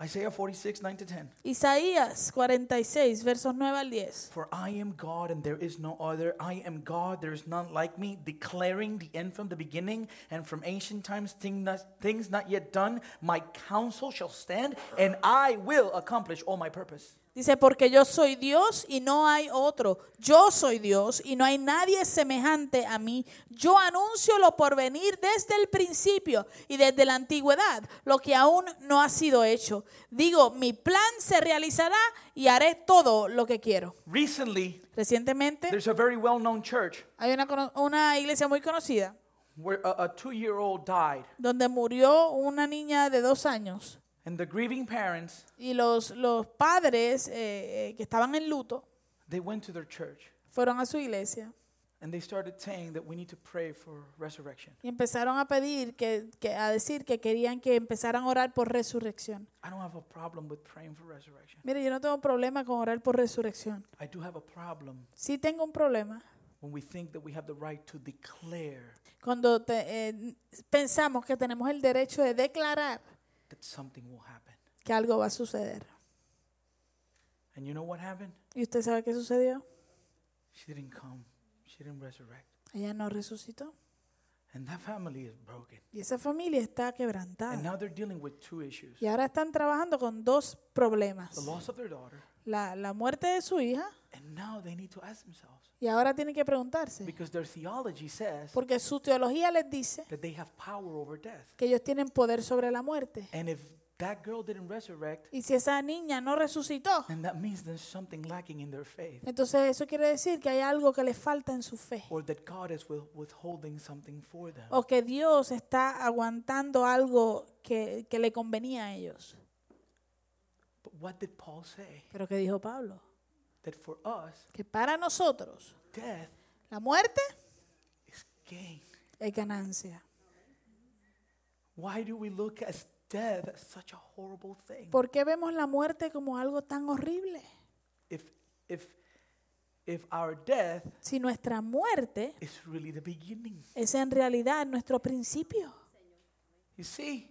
S1: Isaiah 46, 9 to 10.
S2: Isaías 46, versos 9 al 10.
S1: For I am God and there is no other. I am God, there is none like me, declaring the end from the beginning and from ancient times thing not, things not yet done. My counsel shall stand and I will accomplish all my purpose.
S2: Dice, porque yo soy Dios y no hay otro. Yo soy Dios y no hay nadie semejante a mí. Yo anuncio lo por venir desde el principio y desde la antigüedad, lo que aún no ha sido hecho. Digo, mi plan se realizará y haré todo lo que quiero.
S1: Recently,
S2: Recientemente
S1: there's a very well known church
S2: hay una, iglesia muy conocida
S1: where a, a two year old died,
S2: donde murió una niña de dos años
S1: and the grieving parents
S2: y los, los padres eh, eh, que estaban en luto
S1: they went to their church
S2: fueron a su iglesia
S1: and they started saying that we need to pray for resurrection.
S2: y empezaron a pedir, que, que- a decir que querían que empezaran a orar por resurrección.
S1: I don't have a problem with praying for resurrection.
S2: Mire, yo no tengo problema con orar por resurrección.
S1: I do have a problem
S2: Sí tengo un problema
S1: when we think that we have the right to declare
S2: cuando te- eh, pensamos que tenemos el derecho de declarar
S1: that something will happen.
S2: que algo va a suceder.
S1: And you know what happened?
S2: ¿Y usted sabe qué sucedió?
S1: She didn't come. She didn't resurrect.
S2: Ella no resucitó.
S1: And that family is broken.
S2: Y esa familia está
S1: And
S2: quebrantada.
S1: now they're dealing with two issues
S2: Y ahora están trabajando con dos problemas.
S1: the loss of their daughter,
S2: La, la muerte de su hija
S1: and now they need to ask themselves
S2: y ahora tienen que preguntarse.
S1: because their theology says
S2: Porque su teología les dice
S1: that they have power over death.
S2: que ellos tienen poder sobre la muerte.
S1: And if that girl didn't resurrect,
S2: Y si esa niña no resucitó,
S1: then that means there's something lacking in their faith
S2: entonces eso quiere decir que hay algo que les falta en su fe.
S1: or that God is with- withholding something for them.
S2: O que Dios está aguantando algo que, que le convenía a ellos.
S1: What did Paul say?
S2: Pero que dijo Pablo,
S1: That for us,
S2: que para nosotros
S1: death
S2: la muerte
S1: is gain.
S2: es ganancia.
S1: Why do we look at death as such a horrible thing?
S2: ¿Por qué vemos la muerte como algo tan horrible?
S1: If if if our death
S2: Si nuestra muerte
S1: is really the beginning.
S2: es en realidad nuestro principio.
S1: You see,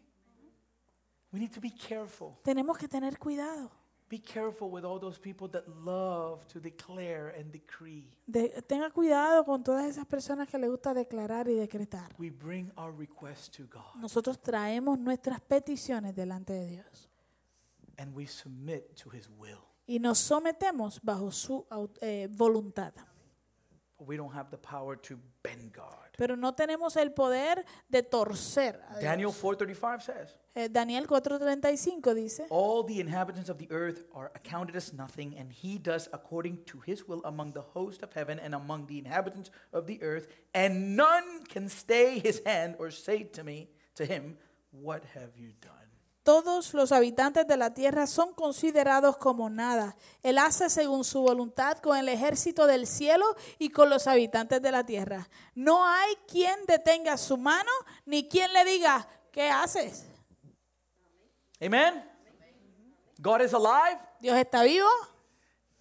S1: we need to be careful.
S2: Tenemos que tener cuidado.
S1: Be careful with all those people that love to declare and decree.
S2: De- tenga cuidado con todas esas personas que le gusta declarar y decretar.
S1: We bring our requests to God
S2: Nosotros traemos nuestras peticiones delante de Dios
S1: and we submit to His will.
S2: y nos sometemos bajo su au- eh, voluntad.
S1: We don't have the power to bend God.
S2: Pero no tenemos el poder de torcer. a Dios.
S1: Daniel 4:35 says,
S2: Eh, Daniel 4:35 dice,
S1: All the inhabitants of the earth are accounted as nothing, and he does according to his will among the host of heaven and among the inhabitants of the earth, and none can stay his hand or say to me, to him, What have you done?
S2: Todos los habitantes de la tierra son considerados como nada. Él hace según su voluntad con el ejército del cielo y con los habitantes de la tierra. No hay quien detenga su mano ni quien le diga, ¿qué haces?
S1: Amen? God is alive,
S2: Dios está vivo,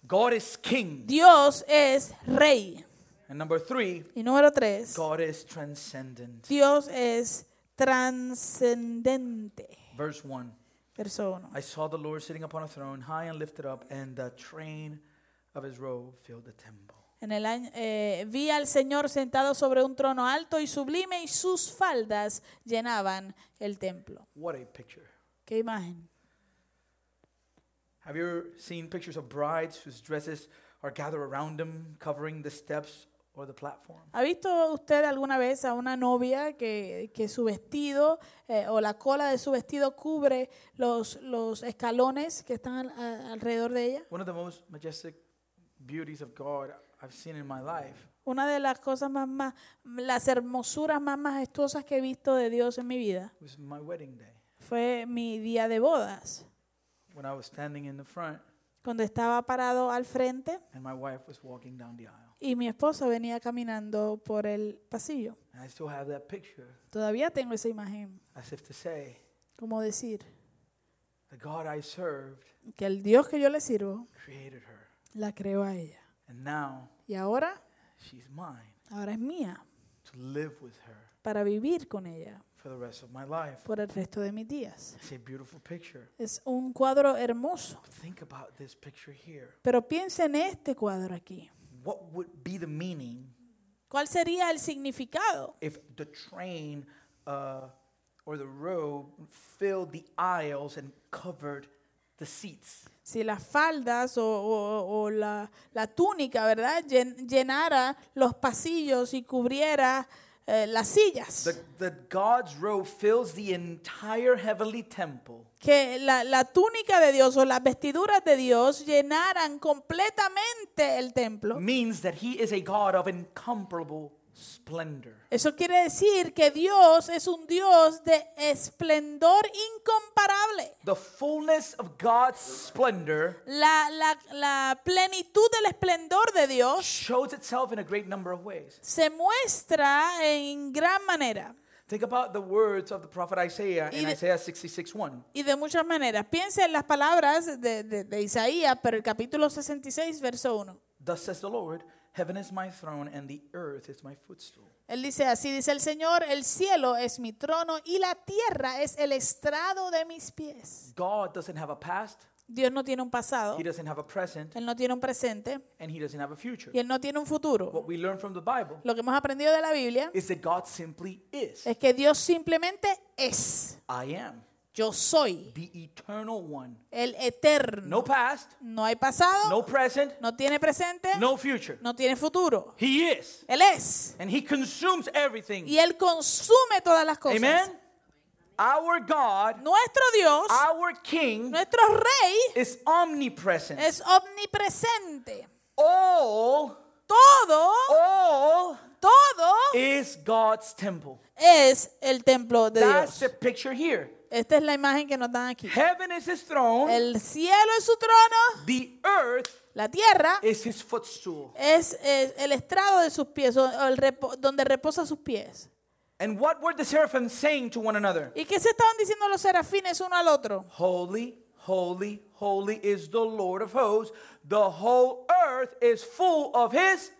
S1: God is king.
S2: Dios es rey.
S1: And number three,
S2: Y número tres,
S1: God is transcendent.
S2: Dios es trascendente.
S1: Verse 1
S2: Verso 1.
S1: I saw the Lord sitting upon a throne, high and lifted up, and the train of his robe filled the temple.
S2: En el año, eh, vi al Señor sentado sobre un trono alto y sublime y sus faldas llenaban el templo.
S1: What a picture.
S2: Qué imagen.
S1: Have you ever seen pictures of brides whose dresses are gathered around them, covering the steps or the platform?
S2: ¿Ha visto usted alguna vez a una novia que, que su vestido eh, o la cola de su vestido cubre los, los escalones que están al- a- alrededor de ella?
S1: One of the most majestic beauties of God I've seen in my life
S2: Una de las cosas más, más, las hermosuras más majestuosas que he visto de Dios en mi vida
S1: was my wedding day
S2: fue mi día de bodas,
S1: when I was standing in the front
S2: cuando estaba parado al frente
S1: and my wife was walking down the aisle.
S2: Y mi esposa venía caminando por el pasillo.
S1: And I still have that picture
S2: Todavía tengo esa imagen,
S1: as if to say,
S2: como decir
S1: the God I served
S2: que el Dios que yo le sirvo
S1: created her.
S2: la creó a ella.
S1: And now
S2: Y ahora,
S1: she's mine
S2: ahora es mía
S1: to live with her
S2: para vivir con ella
S1: for for the rest of my life.
S2: por el resto de mis días.
S1: It's a beautiful picture.
S2: Es un cuadro hermoso.
S1: Think about this picture here.
S2: Pero piensa en este cuadro aquí.
S1: What would be the meaning
S2: ¿Cuál sería el significado?
S1: if the train uh, or the road filled the aisles and covered the seats?
S2: Si las faldas o, o- o la, la túnica, ¿verdad? Llen- llenara los pasillos y cubriera eh, las sillas.
S1: The, God's robe fills the entire heavenly temple.
S2: que la, la túnica de Dios o las vestiduras de Dios llenaran completamente el templo.
S1: Means that He is a God of incomparable splendor.
S2: Eso quiere decir que Dios es un Dios de esplendor incomparable.
S1: The fullness of God's splendor
S2: La, la- la plenitud del esplendor de Dios
S1: shows itself in a great number of ways.
S2: se muestra en gran manera
S1: Think about the words of the prophet Isaiah in
S2: de-
S1: Isaiah 66:1.
S2: y de muchas maneras. Piensa en las palabras de, de- de Isaías, pero el capítulo 66, verso 1.
S1: Thus says the Lord, Heaven is my throne and the earth is my footstool.
S2: Él dice, así dice el Señor, el cielo es mi trono y la tierra es el estrado de mis pies.
S1: God doesn't have a past,
S2: Dios no tiene un pasado,
S1: He doesn't have a present,
S2: Él no tiene un presente
S1: and He doesn't have a future.
S2: y Él no tiene un futuro.
S1: What we learn from the Bible
S2: Lo que hemos aprendido de la Biblia
S1: is that God simply is.
S2: es que Dios simplemente es.
S1: I am
S2: Yo soy
S1: the eternal one.
S2: el eterno.
S1: No past,
S2: No hay pasado,
S1: no present,
S2: no tiene presente,
S1: no future.
S2: no tiene futuro.
S1: He is.
S2: Él es.
S1: And He consumes everything.
S2: Y Él consume todas las cosas.
S1: Amen? Our God,
S2: Nuestro Dios,
S1: our King,
S2: nuestro Rey,
S1: is omnipresent.
S2: es omnipresente.
S1: All,
S2: Todo,
S1: all
S2: todo
S1: is God's temple.
S2: es el templo de
S1: That's the
S2: Dios.
S1: picture here.
S2: Esta es la imagen que nos dan aquí.
S1: Heaven is his throne.
S2: El cielo es su trono,
S1: The earth
S2: la tierra
S1: is his footstool.
S2: es, es el estrado de sus pies, o el repo- donde reposa sus pies.
S1: And what were the seraphim saying to one another?
S2: ¿Y qué se estaban diciendo los serafines uno al otro?
S1: Holy, holy, holy is the Lord of hosts. The whole earth is full of his.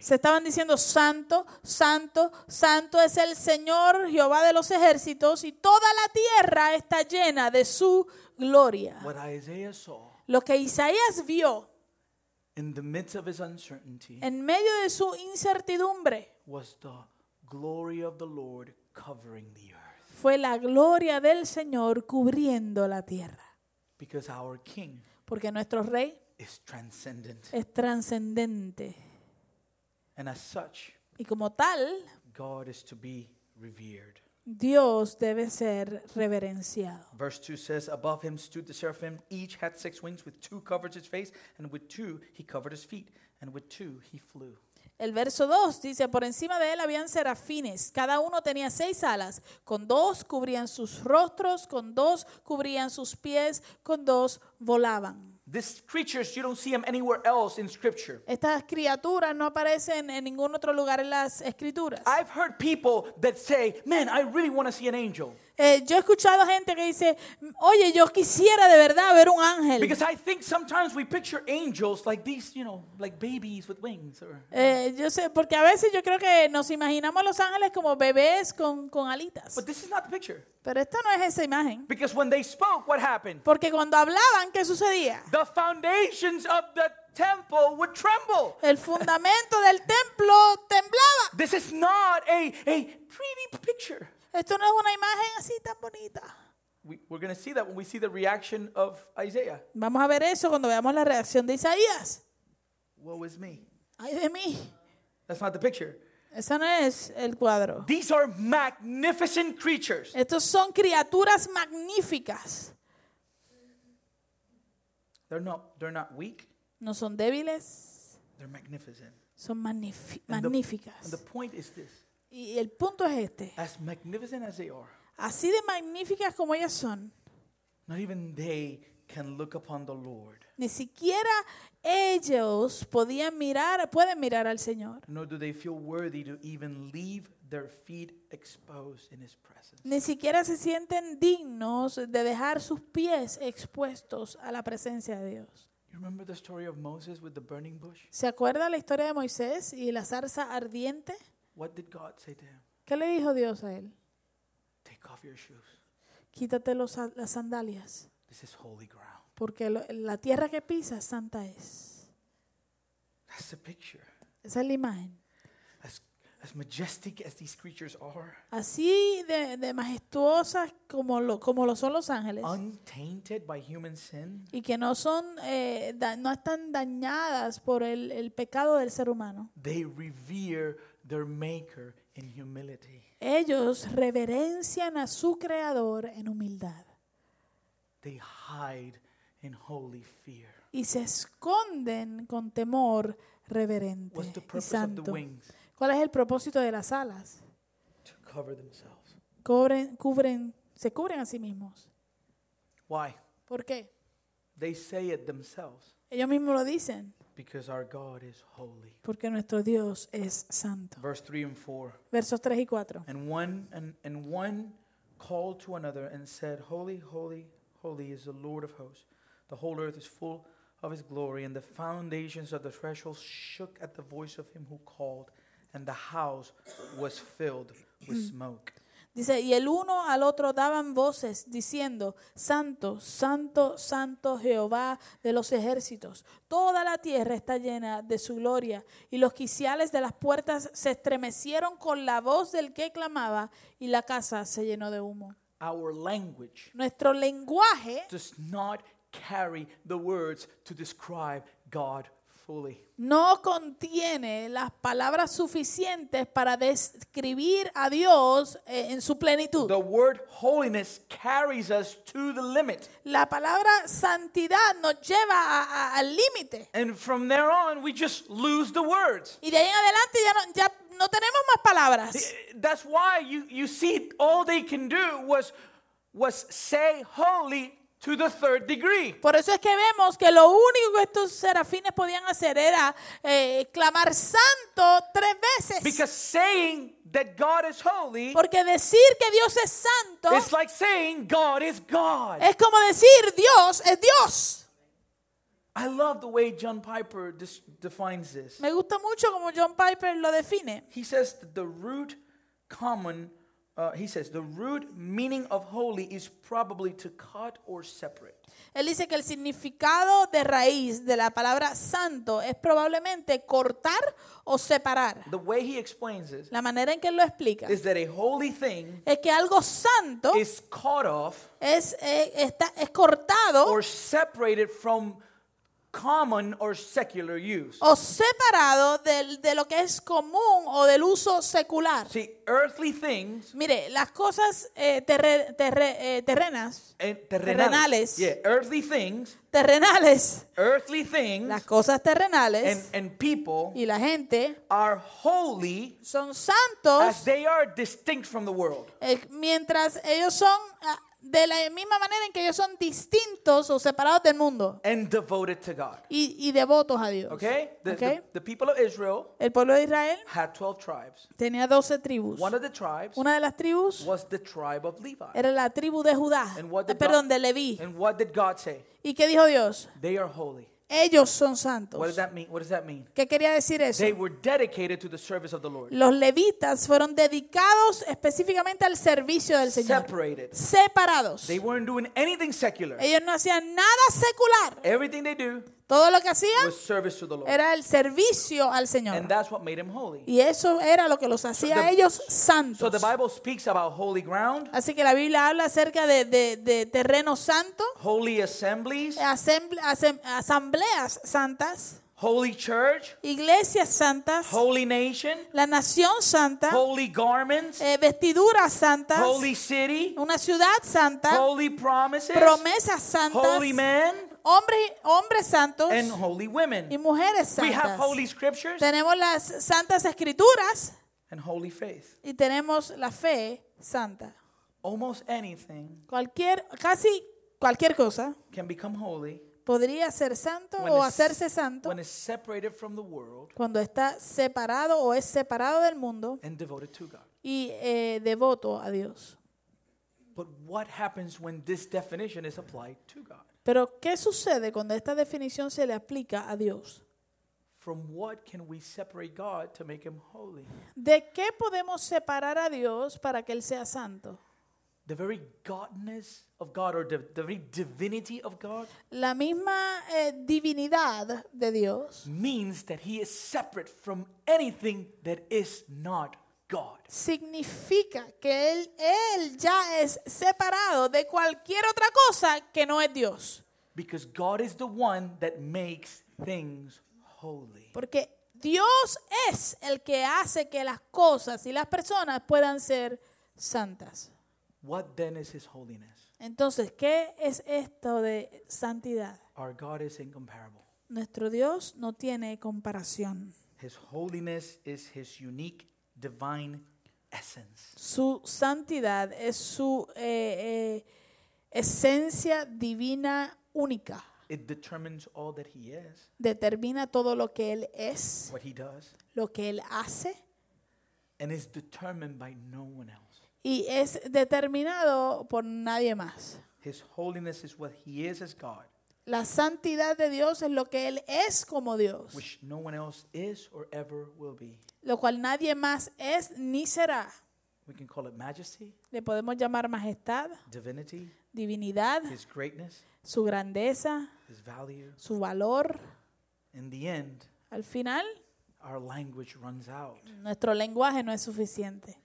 S2: Se estaban diciendo, santo, santo, santo es el Señor Jehová de los ejércitos y toda la tierra está llena de su gloria.
S1: What Isaiah saw
S2: Lo que Isaías vio
S1: in the midst of his uncertainty
S2: en medio de su incertidumbre
S1: was the glory of the Lord covering the earth.
S2: fue la gloria del Señor cubriendo la tierra.
S1: Because our King
S2: Porque nuestro rey
S1: is transcendent.
S2: es trascendente
S1: And as such,
S2: y como tal,
S1: God is to be revered.
S2: Dios debe ser reverenciado.
S1: Verse 2 says, Above him stood the seraphim. Each had six wings. With two covered his face, and with two he covered his feet, and with two he flew.
S2: El verso 2 dice, por encima de él habían serafines, cada uno tenía seis alas, con dos cubrían sus rostros, con dos cubrían sus pies, con dos volaban.
S1: These creatures, you don't see them anywhere else in Scripture.
S2: Estas criaturas no aparecen en ningún otro lugar en las escrituras.
S1: I've heard people that say, Man, I really want to see an angel.
S2: Eh, yo he escuchado gente que dice, oye, yo quisiera de verdad ver un ángel.
S1: Because I think sometimes we picture angels like these, you know, like babies with wings. Or,
S2: Eh, yo sé, porque a veces yo creo que nos imaginamos los ángeles como bebés con, con alitas.
S1: but this is not the picture.
S2: Pero esta no es esa imagen.
S1: Because when they spoke, what happened?
S2: Porque cuando hablaban, ¿qué sucedía?
S1: The foundations of the temple would tremble.
S2: El fundamento del templo temblaba.
S1: This is not a, a pretty picture.
S2: Esto no es una imagen así tan bonita.
S1: We, we're going to see that when we see the reaction of Isaiah.
S2: Vamos a ver eso cuando veamos la reacción de Isaías.
S1: Woe is me.
S2: Ay de mí.
S1: That's not the picture.
S2: Ese no es el cuadro.
S1: These are magnificent creatures.
S2: Estos son criaturas magníficas.
S1: They're not, they're not weak,
S2: No son débiles,
S1: they're magnificent.
S2: son magnífi-
S1: And the-
S2: magníficas.
S1: And the point is this
S2: Y el punto es este.
S1: as magnificent as they are,
S2: Así de magníficas como ellas son,
S1: not even they can look upon the Lord,
S2: ni siquiera ellos podían mirar, pueden mirar al Señor.
S1: nor do they feel worthy to even leave their feet exposed in His presence.
S2: Ni siquiera se sienten dignos de dejar sus pies expuestos a la presencia de Dios.
S1: You remember the story of Moses with the burning bush?
S2: ¿Se acuerda la historia de Moisés y la zarza ardiente?
S1: What did God say to him?
S2: ¿Qué le dijo Dios a él?
S1: Take off your shoes.
S2: Quítate los, las sandalias,
S1: This is holy ground.
S2: porque lo- la tierra que pisas santa es.
S1: That's the picture.
S2: Esa es la imagen.
S1: As, as majestic as these creatures are,
S2: Así de, de majestuosas como lo, como lo son los ángeles.
S1: untainted by human sin,
S2: y que no son eh, da- no están dañadas por el, el pecado del ser humano.
S1: they revere their maker in humility.
S2: Ellos reverencian a su creador en humildad
S1: They hide in holy fear.
S2: y se esconden con temor reverente
S1: What's the
S2: y
S1: purpose of the
S2: santo.
S1: wings?
S2: ¿Cuál es el propósito de las alas?
S1: To cover themselves.
S2: Cubren, cubren, se cubren a sí mismos.
S1: Why?
S2: ¿Por qué?
S1: They say it themselves
S2: Ellos mismos lo dicen,
S1: because our God is holy.
S2: porque nuestro Dios es santo.
S1: Verse 3 and 4.
S2: Versos 3 y 4.
S1: And one and, and one called to another and said, Holy, holy, holy is the Lord of hosts. The whole earth is full of his glory, and the foundations of the threshold shook at the voice of him who called, and the house was filled with mm. smoke.
S2: Dice, y el uno al otro daban voces diciendo, Santo, Santo, Santo Jehová de los ejércitos. Toda la tierra está llena de su gloria. Y los quiciales de las puertas se estremecieron con la voz del que clamaba y la casa se llenó de humo.
S1: Our language
S2: Nuestro lenguaje
S1: does not carry the words to describe God.
S2: No contiene las palabras suficientes para describir a Dios eh, en su plenitud.
S1: The word holiness carries us to the limit.
S2: La palabra santidad nos lleva al límite.
S1: And from there on, we just lose the words.
S2: Y de ahí en adelante ya no, ya no tenemos más palabras.
S1: That's why you, you see all they can do was, was say holy to the third degree.
S2: Por eso es que vemos que lo único que estos serafines podían hacer era eh, clamar santo tres veces.
S1: Because saying that God is holy
S2: Porque decir que Dios es santo
S1: is like saying God is God.
S2: es como decir Dios es Dios.
S1: I love the way John Piper defines this.
S2: Me gusta mucho como John Piper lo define.
S1: He says that the root common, uh, he says the root meaning of holy is probably to cut or separate.
S2: Él dice que el significado de raíz de la palabra santo es probablemente cortar o separar.
S1: The way he explains this
S2: La manera en que él lo explica
S1: is that a holy thing
S2: es que algo santo
S1: is cut off
S2: es, eh, está, es cortado
S1: or separated from common or secular use.
S2: o separado del- de, lo que es común o del uso secular.
S1: See, earthly things
S2: Mire, las cosas eh, terre- terre- eh, terrenas,
S1: and
S2: Terrenales.
S1: terrenales. Yeah, earthly things,
S2: terrenales,
S1: earthly things
S2: las cosas terrenales
S1: and, and people
S2: y la gente
S1: are holy
S2: son
S1: as
S2: santos
S1: they are distinct from the world.
S2: eh, mientras ellos son ah, de la misma manera en que ellos son distintos o separados del mundo
S1: and devoted to God.
S2: y, y devotos a Dios.
S1: Okay? The,
S2: Ok.
S1: the, the people of Israel
S2: El pueblo de Israel
S1: had 12 tribes.
S2: tenía 12 tribus.
S1: One of the tribes
S2: Una de las tribus
S1: was the tribe of Levi.
S2: era la tribu de Judá,
S1: And what did
S2: perdón,
S1: God-
S2: de Leví.
S1: And what did God say?
S2: ¿Y qué dijo Dios?
S1: They are holy.
S2: Ellos son
S1: What does
S2: santos.
S1: that mean? What does that mean?
S2: ¿Qué quería decir eso?
S1: They were dedicated to the service of the Lord.
S2: Los levitas fueron dedicados específicamente al servicio del Señor.
S1: Separated.
S2: Separados.
S1: They weren't doing anything secular.
S2: Ellos no hacían nada secular.
S1: Everything they do
S2: Todo lo que hacían
S1: was service to the Lord.
S2: era el servicio al
S1: And
S2: Señor.
S1: that's what made him holy.
S2: Y eso era lo que los hacía a ellos
S1: So
S2: santos.
S1: the Bible speaks about holy ground,
S2: Así que la Biblia habla acerca de, de- de terreno santo,
S1: holy assemblies,
S2: asemble- asem- asambleas santas,
S1: holy church,
S2: iglesias santas,
S1: holy nation,
S2: la nación santa,
S1: holy garments,
S2: eh, vestiduras santas,
S1: holy city,
S2: una ciudad santa,
S1: holy promises,
S2: promesas santas,
S1: holy men,
S2: hombres, hombres santos
S1: and holy
S2: y
S1: women.
S2: mujeres
S1: We have
S2: santas.
S1: holy scriptures
S2: Tenemos las santas escrituras
S1: and holy faith.
S2: y tenemos la fe santa.
S1: Almost anything
S2: Cualquier, casi cualquier cosa
S1: can become holy
S2: podría ser santo
S1: when
S2: o
S1: it's-
S2: hacerse santo
S1: when it's separated from the world
S2: cuando está separado o es separado del mundo
S1: and devoted to God.
S2: y eh, devoto a Dios.
S1: But what happens when this definition is applied to God?
S2: Pero ¿qué sucede cuando esta definición se le aplica a Dios?
S1: From what can we separate God to make him holy?
S2: ¿De qué podemos separar a Dios para que Él sea santo?
S1: the very godness of God or the, the very divinity of God
S2: La misma eh, divinidad de Dios
S1: means that he is separate from anything that is not God.
S2: significa que él, él ya es separado de cualquier otra cosa que no es Dios.
S1: Because God is the one that makes things holy.
S2: Porque Dios es el que hace que las cosas y las personas puedan ser santas.
S1: What then is his holiness?
S2: Entonces, ¿qué es esto de santidad?
S1: Our God is incomparable.
S2: Nuestro Dios no tiene comparación.
S1: His holiness is his unique divine essence.
S2: Su santidad es su eh, eh, esencia divina única.
S1: It determines all that he is,
S2: Determina todo lo que Él es,
S1: what he does,
S2: lo que Él hace
S1: and is determined by no one else.
S2: y es determinado por nadie más.
S1: His holiness is what he is as God,
S2: La santidad de Dios es lo que Él es como Dios,
S1: which no one else is or ever will be.
S2: Lo cual nadie más es ni será.
S1: We can call it majesty,
S2: Le podemos llamar majestad,
S1: divinity,
S2: divinidad,
S1: his greatness,
S2: su grandeza,
S1: his value.
S2: su valor.
S1: In the end,
S2: Al final,
S1: our language runs out.
S2: nuestro lenguaje no es suficiente.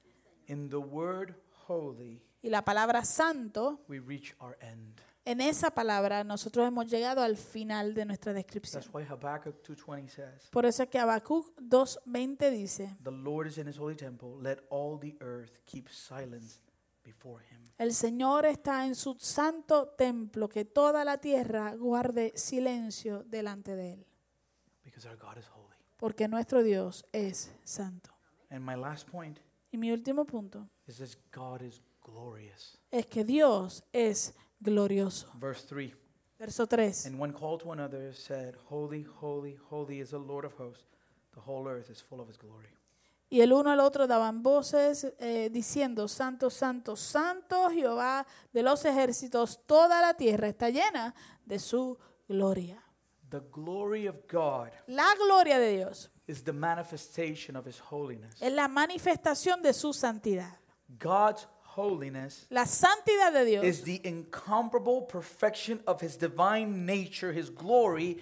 S1: In the word holy,
S2: Y la palabra santo,
S1: we reach our end.
S2: En esa palabra nosotros hemos llegado al final de nuestra descripción.
S1: That's why Habakkuk 2:20 says,
S2: Por eso es que Habacuc 2.20 dice,
S1: "The Lord is in his holy temple; let all the earth keep silence before him."
S2: el Señor está en su santo templo, que toda la tierra guarde silencio delante de él,
S1: Because our God is holy.
S2: porque nuestro Dios es santo.
S1: And my last point
S2: Y mi último punto
S1: is this God is glorious.
S2: es que Dios es glorioso.
S1: Verse 3.
S2: Verso 3.
S1: And one called to another said, Holy, holy, holy is the Lord of hosts. The whole earth is full of his glory.
S2: Y el uno al otro daban voces eh, diciendo, Santo, Santo, Santo Jehová de los ejércitos, toda la tierra está llena de su gloria.
S1: The glory of God
S2: La gloria de Dios
S1: is the manifestation of his holiness.
S2: es la manifestación de su santidad.
S1: God's holiness
S2: La santidad de Dios
S1: is the incomparable perfection of his divine nature, his glory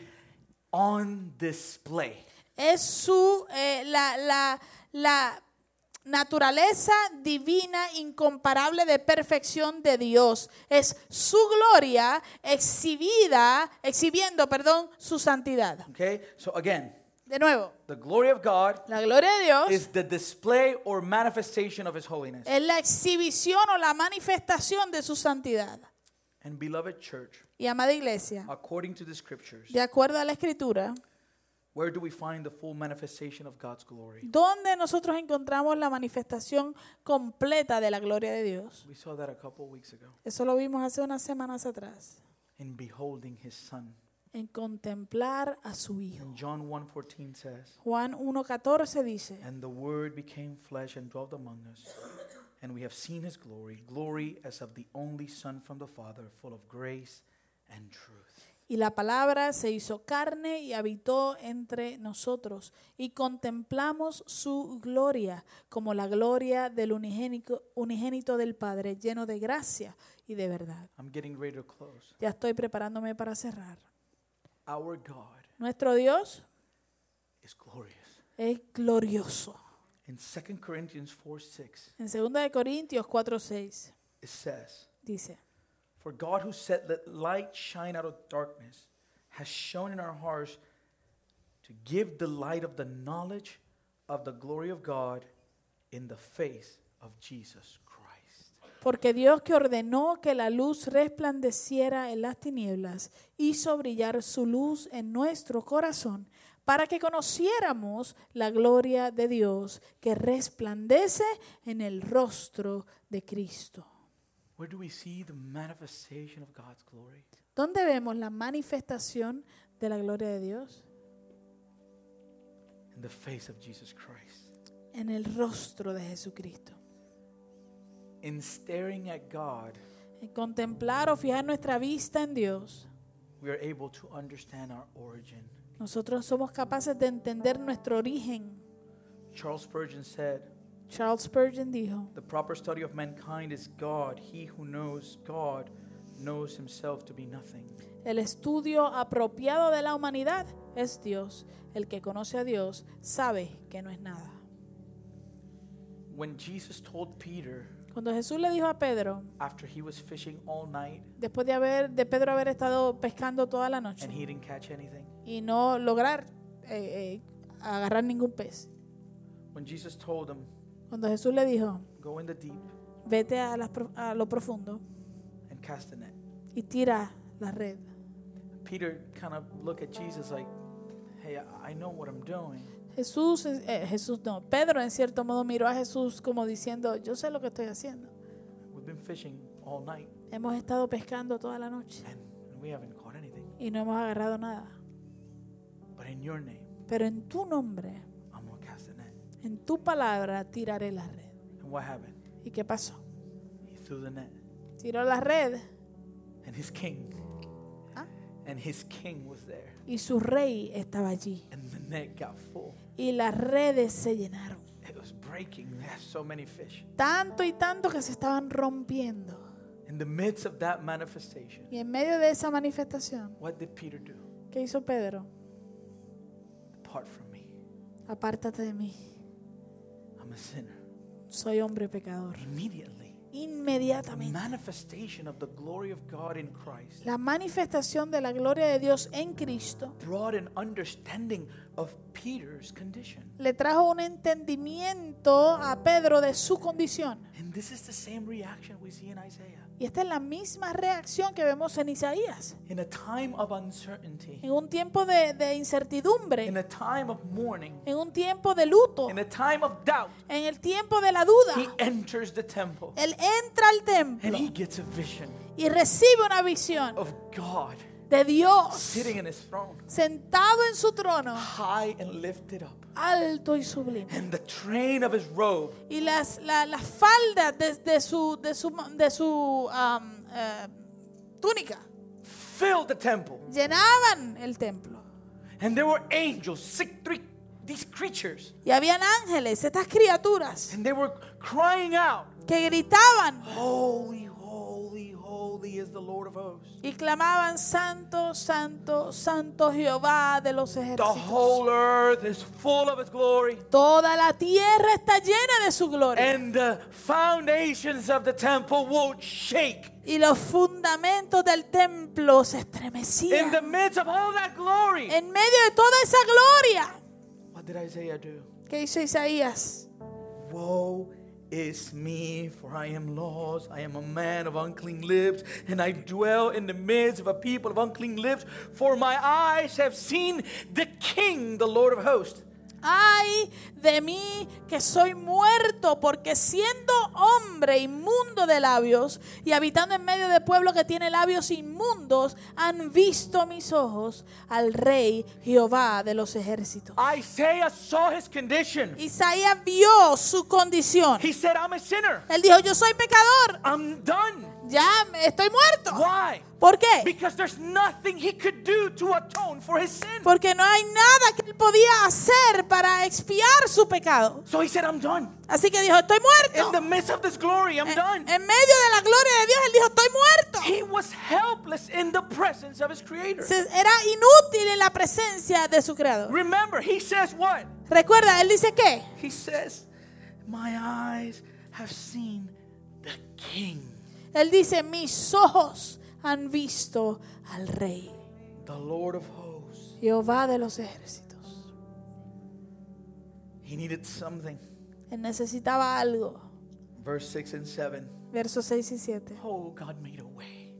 S1: on display.
S2: es su, eh, la, la, la naturaleza divina incomparable de perfección de Dios. Es su gloria exhibida, exhibiendo, perdón, su santidad.
S1: Okay? So again,
S2: De nuevo,
S1: the glory of God
S2: la gloria de Dios
S1: is the display or manifestation of his holiness.
S2: es la exhibición o la manifestación de su santidad.
S1: And beloved church,
S2: Y amada iglesia,
S1: according to the scriptures,
S2: de acuerdo a la escritura,
S1: where do we find the full manifestation of God's glory?
S2: ¿dónde nosotros encontramos la manifestación completa de la gloria de Dios?
S1: We saw that a couple weeks ago
S2: Eso lo vimos hace unas semanas atrás.
S1: in beholding his son.
S2: En contemplar a su Hijo.
S1: And John 1:14 says,
S2: Juan 1.14 dice,
S1: And the word became flesh and dwelt among us, and we have seen his glory, glory as of the only son from the Father, full of grace and truth.
S2: y la palabra se hizo carne y habitó entre nosotros, y contemplamos su gloria como la gloria del unigénico- unigénito del Padre, lleno de gracia y de verdad.
S1: I'm getting ready to close.
S2: Ya estoy preparándome para cerrar.
S1: Our God
S2: Nuestro Dios
S1: is glorious.
S2: es glorioso.
S1: In 2 Corinthians 4 6,
S2: En 2 de Corintios 4:6
S1: it says,
S2: dice,
S1: For God who said, Let light shine out of darkness, has shown in our hearts to give the light of the knowledge of the glory of God in the face of Jesus Christ.
S2: Porque Dios que ordenó que la luz resplandeciera en las tinieblas, hizo brillar su luz en nuestro corazón, para que conociéramos la gloria de Dios que resplandece en el rostro de Cristo.
S1: Where do we see the manifestation of God's glory?
S2: ¿Dónde vemos la manifestación de la gloria de Dios?
S1: In the face of Jesus Christ.
S2: En el rostro de Jesucristo.
S1: In staring at God,
S2: En contemplar o fijar nuestra vista en Dios,
S1: we are able to understand our origin.
S2: nosotros somos capaces de entender nuestro origen.
S1: Charles Spurgeon said,
S2: Charles Spurgeon dijo,
S1: The proper study of mankind is God. He who knows God knows himself to be nothing.
S2: el estudio apropiado de la humanidad es Dios. El que conoce a Dios sabe que no es nada.
S1: When Jesus told Peter,
S2: Cuando Jesús le dijo a Pedro,
S1: after he was fishing all night
S2: después de haber de Pedro haber estado pescando toda la noche
S1: and he didn't catch anything,
S2: y no lograr eh, eh, agarrar ningún pez,
S1: when Jesus told him,
S2: cuando Jesús le dijo,
S1: Go in the deep
S2: vete a, las pro- a lo profundo
S1: and cast the net,
S2: y tira la red.
S1: Peter kind of looked at Jesus like, Hey, I know what I'm doing.
S2: Jesús, eh, Jesús no, Pedro en cierto modo miró a Jesús como diciendo, yo sé lo que estoy haciendo.
S1: We've been fishing all night
S2: Hemos estado pescando toda la noche
S1: and we haven't caught anything.
S2: y no hemos agarrado nada.
S1: But in your name,
S2: Pero en tu nombre,
S1: I'm going to cast the net.
S2: en tu palabra, tiraré la red.
S1: And what happened?
S2: ¿Y qué pasó?
S1: He threw the net.
S2: Tiró la red
S1: And his king,
S2: Ah.
S1: and his king was there.
S2: y su rey estaba allí.
S1: And the net got full.
S2: Y las redes se llenaron.
S1: It was breaking. They had so many fish.
S2: Tanto y tanto que se estaban rompiendo.
S1: In the midst of that manifestation,
S2: Y en medio de esa manifestación,
S1: what did Peter do?
S2: ¿qué hizo Pedro?
S1: Depart from me.
S2: Apártate de mí.
S1: I'm a sinner.
S2: Soy hombre pecador.
S1: Immediately, the
S2: Inmediatamente.
S1: manifestation of the glory of God in Christ
S2: La manifestación de la gloria de Dios en Cristo
S1: brought an understanding of Peter's condition.
S2: le trajo un entendimiento a Pedro de su condición.
S1: And this is the same reaction we see in Isaiah.
S2: Y esta es la misma reacción que vemos en Isaías.
S1: In a time of uncertainty,
S2: En un tiempo de, de incertidumbre,
S1: in a time of mourning,
S2: en un tiempo de luto,
S1: in a time of doubt,
S2: en el tiempo de la duda,
S1: he enters the temple.
S2: Él entra al
S1: and
S2: templo
S1: he gets a vision
S2: y recibe una visión
S1: of God
S2: de Dios
S1: sitting in his throne,
S2: sentado en su trono,
S1: high and lifted up.
S2: alto y sublime.
S1: And the train of his robe
S2: Y las, la- las faldas de, de su, de su, de su am, eh, túnica
S1: filled the temple.
S2: llenaban el templo.
S1: And there were angels, six, three, these creatures,
S2: Y habían ángeles, estas criaturas,
S1: and they were crying out,
S2: que gritaban
S1: Holy, holy, is the Lord of hosts.
S2: y clamaban, Santo, Santo, Santo Jehová de los
S1: The
S2: ejércitos.
S1: whole earth is full of his glory.
S2: Toda la tierra está llena de su gloria.
S1: And the foundations of the temple would shake.
S2: Y los fundamentos del templo se
S1: In the
S2: estremecían.
S1: midst of all that glory.
S2: En medio de toda esa gloria,
S1: What did Isaiah do?
S2: ¿qué hizo Isaías?
S1: Woe is me, for I am lost. I am a man of unclean lips, and I dwell in the midst of a people of unclean lips. For my eyes have seen the King, the Lord of hosts.
S2: Ay de mí que soy muerto, porque siendo hombre inmundo de labios y habitando en medio de pueblo que tiene labios inmundos, han visto mis ojos al Rey Jehová de los ejércitos.
S1: Isaiah saw his condition.
S2: Isaías vio su condición.
S1: He said, I'm a sinner.
S2: Él dijo, yo soy pecador,
S1: I'm done.
S2: Ya estoy muerto.
S1: Why?
S2: ¿Por qué?
S1: Because there's nothing he could do to atone for his sin.
S2: Porque no hay nada que él podía hacer para expiar su pecado.
S1: So he said, I'm done.
S2: Así que dijo, estoy
S1: In
S2: muerto.
S1: the midst of this glory, I'm
S2: En,
S1: done.
S2: en medio de la gloria de Dios, él dijo, estoy muerto.
S1: He was helpless in the presence of his creator.
S2: Era inútil en la presencia de su creador.
S1: Remember, he says what?
S2: Recuerda, él dice que
S1: He says, My eyes have seen the king,
S2: él dice, mis ojos han visto al rey,
S1: the Lord of hosts.
S2: Jehová de los ejércitos.
S1: He needed something.
S2: Él necesitaba algo.
S1: Verse 6 and 7.
S2: Versos 6 y 7.
S1: Oh, God made a way.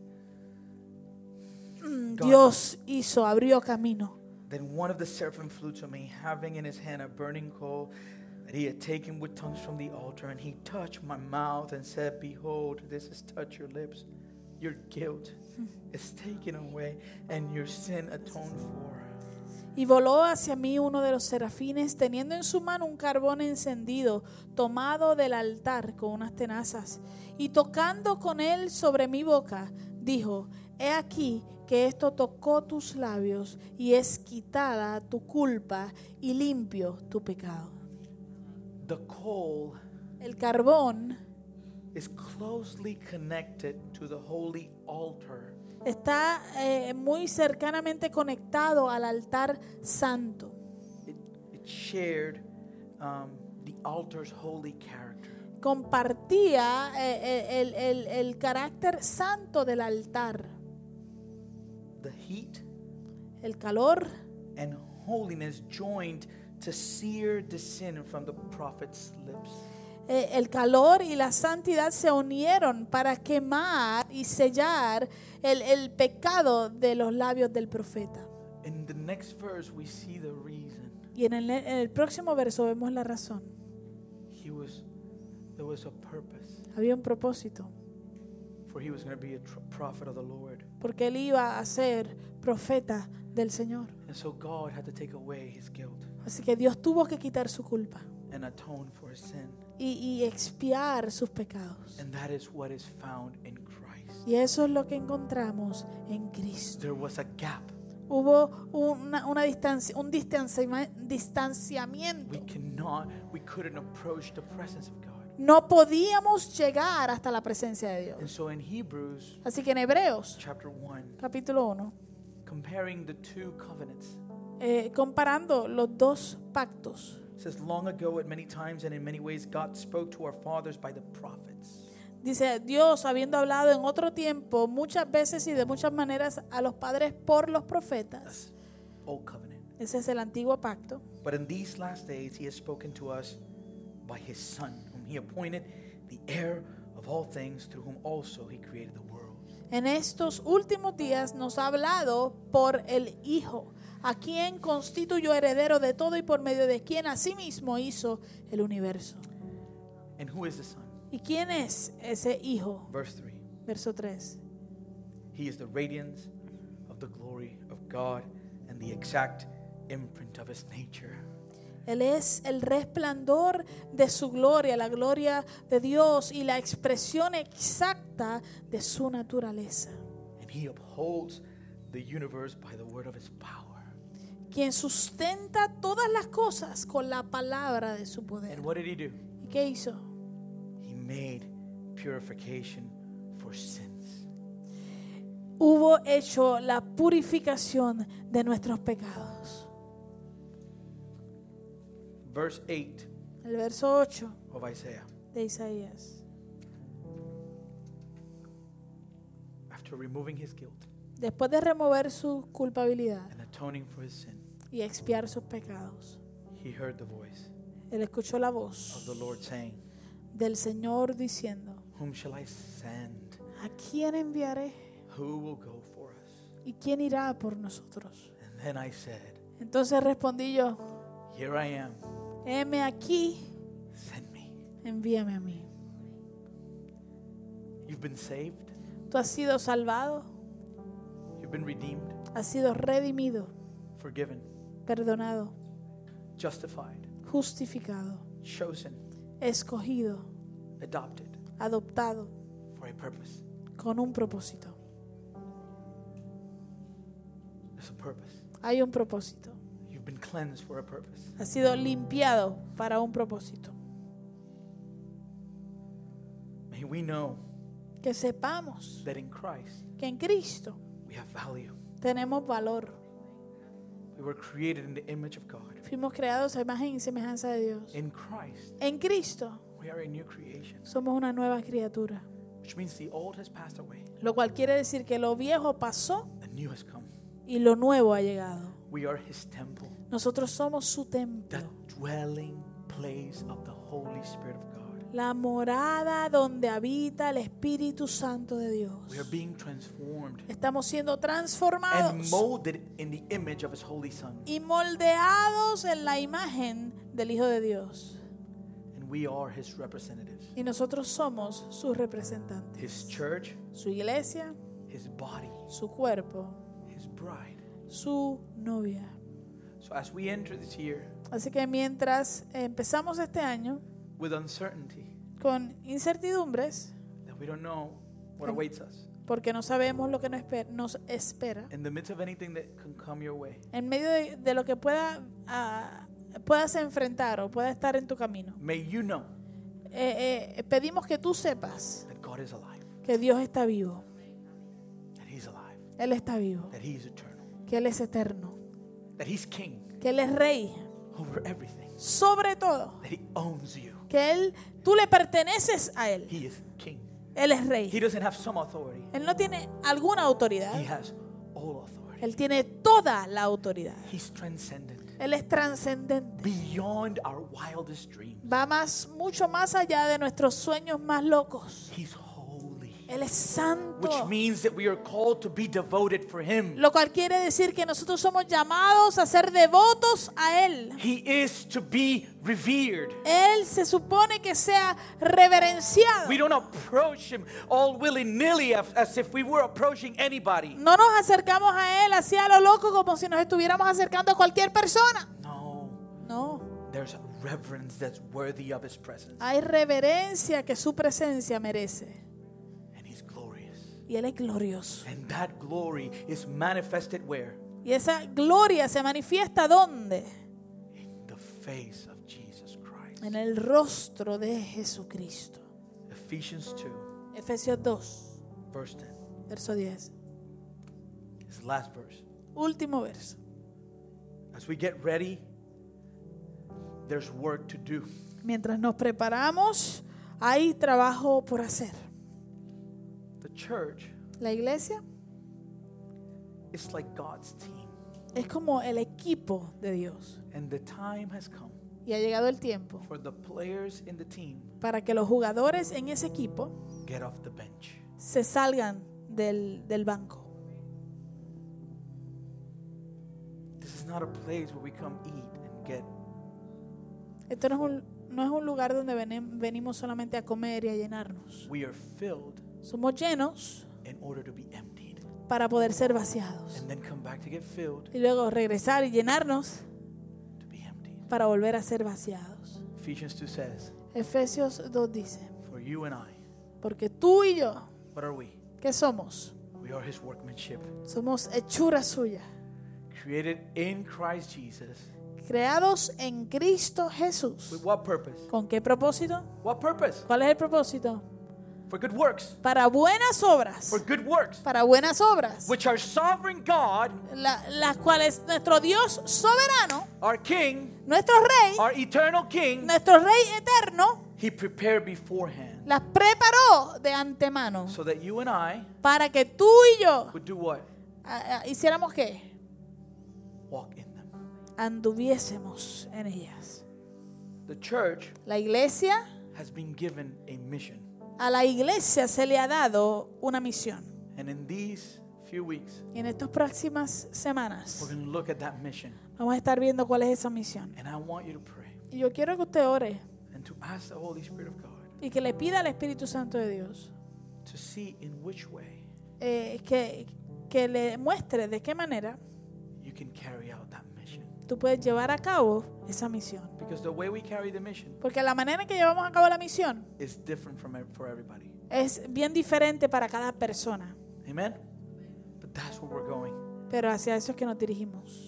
S2: Mm,
S1: God.
S2: Dios hizo, abrió camino.
S1: Then one of the seraphim flew to me, having in his hand a burning coal that he had taken with tongues from the altar. And he touched my mouth and said, Behold, this has touched your lips. Your guilt is taken away, and your sin atoned for.
S2: Y voló hacia mí uno de los serafines, teniendo en su mano un carbón encendido, tomado del altar con unas tenazas, y tocando con él sobre mi boca, dijo, He aquí que esto tocó tus labios, y es quitada tu culpa, y limpio tu pecado.
S1: The coal
S2: El carbón
S1: is closely connected to the holy altar.
S2: está eh, muy cercanamente conectado al altar santo.
S1: It, it shared um, the altar's holy character.
S2: Compartía eh, eh, el, el- el carácter santo del altar,
S1: The heat
S2: el calor
S1: and holiness joined to sear the sin from the prophet's lips.
S2: Eh, el calor y la santidad se unieron para quemar y sellar el, el pecado de los labios del profeta.
S1: In the next verse, we see the reason.
S2: Y en el, en el próximo verso vemos la razón.
S1: He was, there was a purpose,
S2: Había un propósito,
S1: for he was going to be a prophet of the Lord.
S2: porque él iba a ser profeta del Señor.
S1: And so God had to take away his guilt
S2: Así que Dios tuvo que quitar su culpa
S1: and atone for his sin.
S2: y, y expiar sus pecados.
S1: And that is what is found in Christ.
S2: Y eso es lo que encontramos en Cristo.
S1: There was a gap.
S2: Hubo una, una distancia, un distanciamiento.
S1: We cannot, we couldn't approach the presence of God.
S2: No podíamos llegar hasta la presencia de
S1: And
S2: Dios.
S1: so in Hebrews
S2: Así que en Hebreos,
S1: chapter 1,
S2: capítulo 1,
S1: comparing the two covenants,
S2: eh, comparando los dos pactos,
S1: it says, Long ago, at many times and in many ways, God spoke to our fathers by the prophets.
S2: dice Dios, habiendo hablado en otro tiempo, muchas veces y de muchas maneras a los padres por los profetas.
S1: Old Covenant.
S2: Ese es el antiguo pacto.
S1: But in these last days, He has spoken to us by His Son, whom He appointed the heir of all things, through whom also He created the world.
S2: En estos últimos días nos ha hablado por el Hijo, a quien constituyó heredero de todo y por medio de quien asimismo hizo el universo.
S1: And who is the Son?
S2: ¿Y quién es ese Hijo?
S1: Verse 3
S2: Verso 3.
S1: He is the radiance of the glory of God and the exact imprint of His nature.
S2: Él es el resplandor de su gloria, la gloria de Dios y la expresión exacta de su naturaleza.
S1: And He upholds the universe by the word of His power.
S2: Quien sustenta todas las cosas con la palabra de su poder.
S1: And what did He do?
S2: ¿Y qué hizo?
S1: He made purification for sins.
S2: Hubo hecho la purificación de nuestros pecados.
S1: Verse 8
S2: El verso 8
S1: of Isaiah.
S2: de Isaías.
S1: After removing his guilt
S2: Después de remover su culpabilidad
S1: and atoning for his sin,
S2: y expiar sus pecados,
S1: he heard the voice
S2: él escuchó la
S1: of
S2: voz
S1: the Lord saying,
S2: del Señor diciendo,
S1: Whom shall I send?
S2: ¿a quién enviaré?
S1: Who will go for us?
S2: ¿Y quién irá por nosotros?
S1: And then I said,
S2: Entonces respondí yo,
S1: Here I am,
S2: heme aquí,
S1: send me.
S2: envíame a mí.
S1: You've been saved,
S2: Tú has sido salvado,
S1: you've been redeemed,
S2: has sido redimido,
S1: forgiven,
S2: perdonado,
S1: justified,
S2: justificado,
S1: chosen,
S2: escogido,
S1: adopted
S2: adoptado
S1: for a purpose.
S2: con un propósito.
S1: There's a purpose.
S2: Hay un propósito.
S1: You've been cleansed for a purpose.
S2: Ha sido limpiado para un propósito.
S1: May we know
S2: Que sepamos
S1: that in Christ
S2: que en Cristo
S1: we have value.
S2: tenemos valor.
S1: We were created in the image of God.
S2: Fuimos creados a imagen y semejanza de Dios.
S1: In Christ,
S2: En Cristo
S1: we are a new creation,
S2: somos una nueva criatura.
S1: which means the old has passed away,
S2: Lo cual quiere decir que lo viejo pasó
S1: the new has come.
S2: y lo nuevo ha llegado.
S1: We are His temple,
S2: Nosotros somos su
S1: the
S2: templo.
S1: dwelling place of the Holy Spirit of God.
S2: La morada donde habita el Espíritu Santo de Dios.
S1: We are being transformed
S2: Estamos siendo
S1: and
S2: transformados
S1: molded in the image of His Holy Son.
S2: y moldeados en la imagen del Hijo de Dios.
S1: And we are His representatives.
S2: Y nosotros somos sus representantes.
S1: His church,
S2: Su iglesia,
S1: His body,
S2: su cuerpo,
S1: His bride.
S2: su novia.
S1: So as we enter this year
S2: Así que mientras empezamos este año
S1: with uncertainty,
S2: con incertidumbres,
S1: that we don't know what awaits us,
S2: porque no sabemos lo que nos esper- nos espera,
S1: in the midst of anything that can come your way,
S2: en medio de, de lo que pueda, ah, puedas enfrentar o pueda estar en tu camino,
S1: may you know
S2: eh, eh, pedimos que tú sepas
S1: that God is alive,
S2: que Dios está vivo.
S1: that He's alive,
S2: Él está vivo.
S1: that He is eternal,
S2: Que Él es eterno.
S1: that He's King
S2: Que Él es rey.
S1: over everything,
S2: Sobre todo.
S1: that He owns you.
S2: Que Él, tú le perteneces a Él.
S1: He is King.
S2: Él es
S1: He
S2: rey.
S1: doesn't have some authority,
S2: Él no tiene alguna autoridad.
S1: He has all authority.
S2: Él tiene toda la autoridad.
S1: He's transcendent,
S2: Él es trascendente.
S1: beyond our wildest dreams.
S2: Va más, mucho más allá de nuestros sueños más locos.
S1: He's
S2: Él es santo.
S1: which means that we are called to be devoted for Him.
S2: Lo cual quiere decir que nosotros somos llamados a ser devotos a Él.
S1: He is to be revered.
S2: Él se supone que sea reverenciado.
S1: We don't approach him all willy nilly as, as if we were approaching anybody.
S2: No nos acercamos a Él así a lo loco como si nos estuviéramos acercando a cualquier persona.
S1: No,
S2: No.
S1: there's a reverence that's worthy of his presence,
S2: Hay reverencia que su presencia merece. Y Él es glorioso.
S1: And that glory is manifested where?
S2: Y esa gloria se manifiesta ¿dónde?
S1: In the face of Jesus Christ.
S2: En el rostro de Jesucristo.
S1: Ephesians 2,
S2: Efesios 2,
S1: verse 10.
S2: verso 10.
S1: His last verse.
S2: Último verso.
S1: As we get ready, there's work to do.
S2: Mientras nos preparamos, hay trabajo por hacer.
S1: The church
S2: La iglesia
S1: is like God's team,
S2: es como el equipo de Dios.
S1: and the time has come
S2: Y ha llegado el tiempo
S1: for the players in the team
S2: para que los jugadores en ese equipo
S1: get off the bench.
S2: se salgan del, del banco.
S1: This is not a place where we come eat and get
S2: Esto no es un, no es un lugar donde venimos solamente a comer y a llenarnos.
S1: we are filled
S2: Somos llenos
S1: in order to be emptied
S2: para poder ser vaciados.
S1: and then come back to get filled
S2: Y luego regresar y llenarnos
S1: to be emptied.
S2: para volver a ser vaciados.
S1: Ephesians 2 says,
S2: Efesios 2 dice,
S1: For you and I,
S2: porque tú y yo,
S1: what are we?
S2: ¿qué somos?
S1: We are his workmanship,
S2: Somos hechura suya,
S1: created in Christ Jesus.
S2: creados en Cristo Jesús.
S1: With what purpose?
S2: ¿Con qué propósito?
S1: What purpose?
S2: ¿Cuál es el propósito?
S1: For good works.
S2: Para buenas obras.
S1: For good works,
S2: Para buenas obras.
S1: which our sovereign God,
S2: la- las cuales nuestro Dios soberano,
S1: our King,
S2: nuestro Rey,
S1: our eternal King,
S2: nuestro Rey eterno,
S1: he prepared beforehand
S2: las preparó de antemano
S1: so that you and I
S2: para que tú y yo
S1: would do what?
S2: ah, ah, hiciéramos qué?
S1: Walk in them.
S2: Anduviésemos en ellas.
S1: The church
S2: La iglesia,
S1: has been given a mission.
S2: A la iglesia se le ha dado una misión.
S1: And in these few weeks,
S2: Y en estas próximas
S1: we're
S2: semanas
S1: going to look at that mission.
S2: vamos a estar viendo cuál es esa misión.
S1: And I want you to pray
S2: Y yo quiero que usted ore
S1: and to ask the Holy Spirit of God
S2: y que le pida al Espíritu Santo de Dios
S1: to see in which way
S2: eh, que, que le muestre de qué manera
S1: you can carry out that mission.
S2: Tú puedes llevar a cabo esa misión.
S1: Because the way we carry the mission
S2: Porque la manera en que llevamos a cabo la misión
S1: is different from ev- for everybody.
S2: es bien diferente para cada persona.
S1: Amen? But that's where we're going.
S2: Pero hacia eso es que nos dirigimos.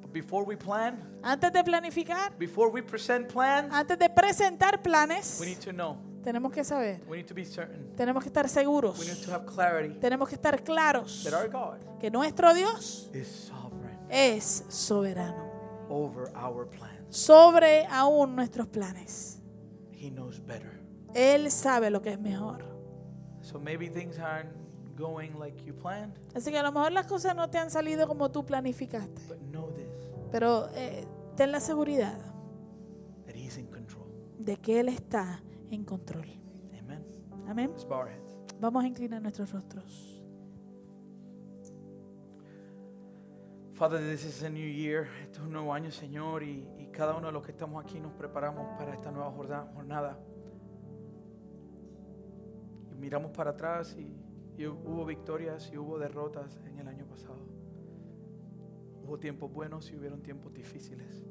S1: But before we plan,
S2: Antes de planificar,
S1: before we present plans,
S2: antes de presentar planes,
S1: we need to know.
S2: tenemos que saber,
S1: We need to be certain.
S2: tenemos que estar seguros,
S1: We need to have clarity
S2: tenemos que estar claros
S1: that our God
S2: que nuestro Dios
S1: is sovereign
S2: es soberano
S1: over our plans.
S2: sobre aún nuestros planes.
S1: He knows better.
S2: Él sabe lo que es mejor.
S1: So maybe things aren't going like you planned,
S2: Así que a lo mejor las cosas no te han salido como tú planificaste,
S1: but know this
S2: pero eh, ten la seguridad
S1: that He's in control.
S2: de que Él está en control.
S1: Amen.
S2: Amén.
S1: Let's bow our heads.
S2: Vamos a inclinar nuestros rostros.
S1: Father, this is a new year. Este es un nuevo año, Señor, y, y cada uno de los que estamos aquí nos preparamos para esta nueva jornada. Miramos para atrás y, y hubo victorias y hubo derrotas en el año pasado. Hubo tiempos buenos y hubieron tiempos difíciles.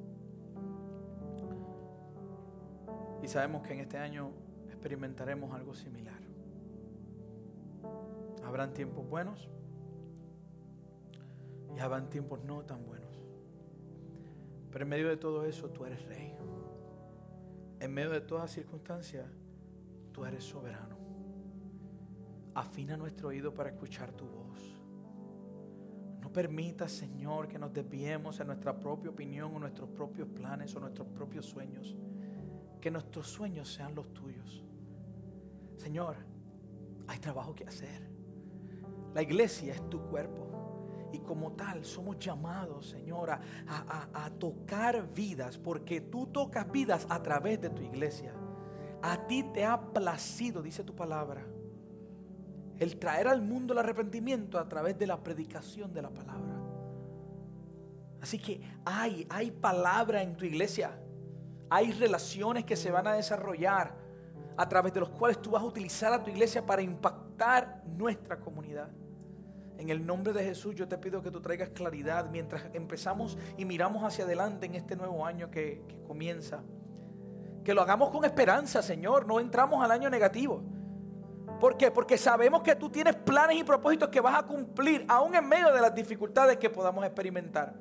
S1: Y sabemos que en este año experimentaremos algo similar. Habrán tiempos buenos y habrán tiempos no tan buenos. Pero en medio de todo eso tú eres rey. En medio de todas circunstancias tú eres soberano. Afina nuestro oído para escuchar tu voz. No permita, Señor, que nos desviemos en nuestra propia opinión o nuestros propios planes o nuestros propios sueños. Que nuestros sueños sean los tuyos. Señor, hay trabajo que hacer. La iglesia es tu cuerpo. Y como tal somos llamados, Señor, a, a- tocar vidas, porque tú tocas vidas a través de tu iglesia. A ti te ha placido, dice tu palabra, el traer al mundo el arrepentimiento a través de la predicación de la palabra. Así que hay, hay palabra en tu iglesia. Hay relaciones que se van a desarrollar a través de los cuales tú vas a utilizar a tu iglesia para impactar nuestra comunidad. En el nombre de Jesús yo te pido que tú traigas claridad mientras empezamos y miramos hacia adelante en este nuevo año que, comienza. Que lo hagamos con esperanza, Señor. No entramos al año negativo. ¿Por qué? Porque sabemos que tú tienes planes y propósitos que vas a cumplir, aún en medio de las dificultades que podamos experimentar.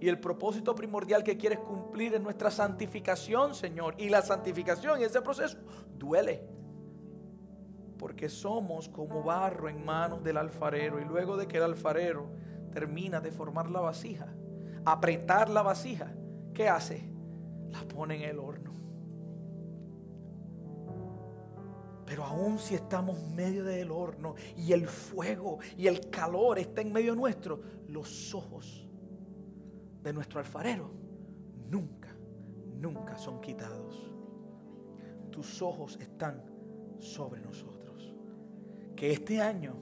S1: Y el propósito primordial que quieres cumplir es nuestra santificación, Señor. Y la santificación y ese proceso duele. Porque somos como barro en manos del alfarero. Y luego de que el alfarero termina de formar la vasija, apretar la vasija, ¿qué hace? La pone en el horno. Pero aún si estamos en medio del horno y el fuego y el calor está en medio nuestro, los ojos de nuestro alfarero nunca, nunca son quitados. Tus ojos están sobre nosotros. Que este año,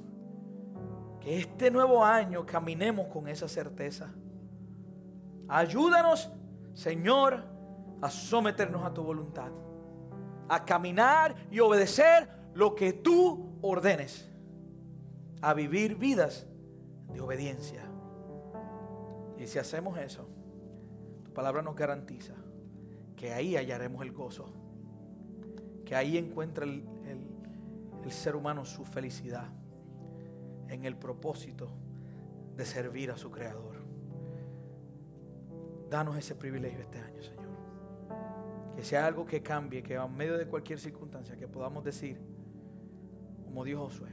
S1: que este nuevo año caminemos con esa certeza. Ayúdanos, Señor, a someternos a tu voluntad a caminar y obedecer lo que tú ordenes, a vivir vidas de obediencia. Y si hacemos eso, tu palabra nos garantiza que ahí hallaremos el gozo, que ahí encuentra el, el- ser humano su felicidad en el propósito de servir a su Creador. Danos ese privilegio este año, Señor. Que sea algo que cambie, que en medio de cualquier circunstancia, que podamos decir, como dijo Josué,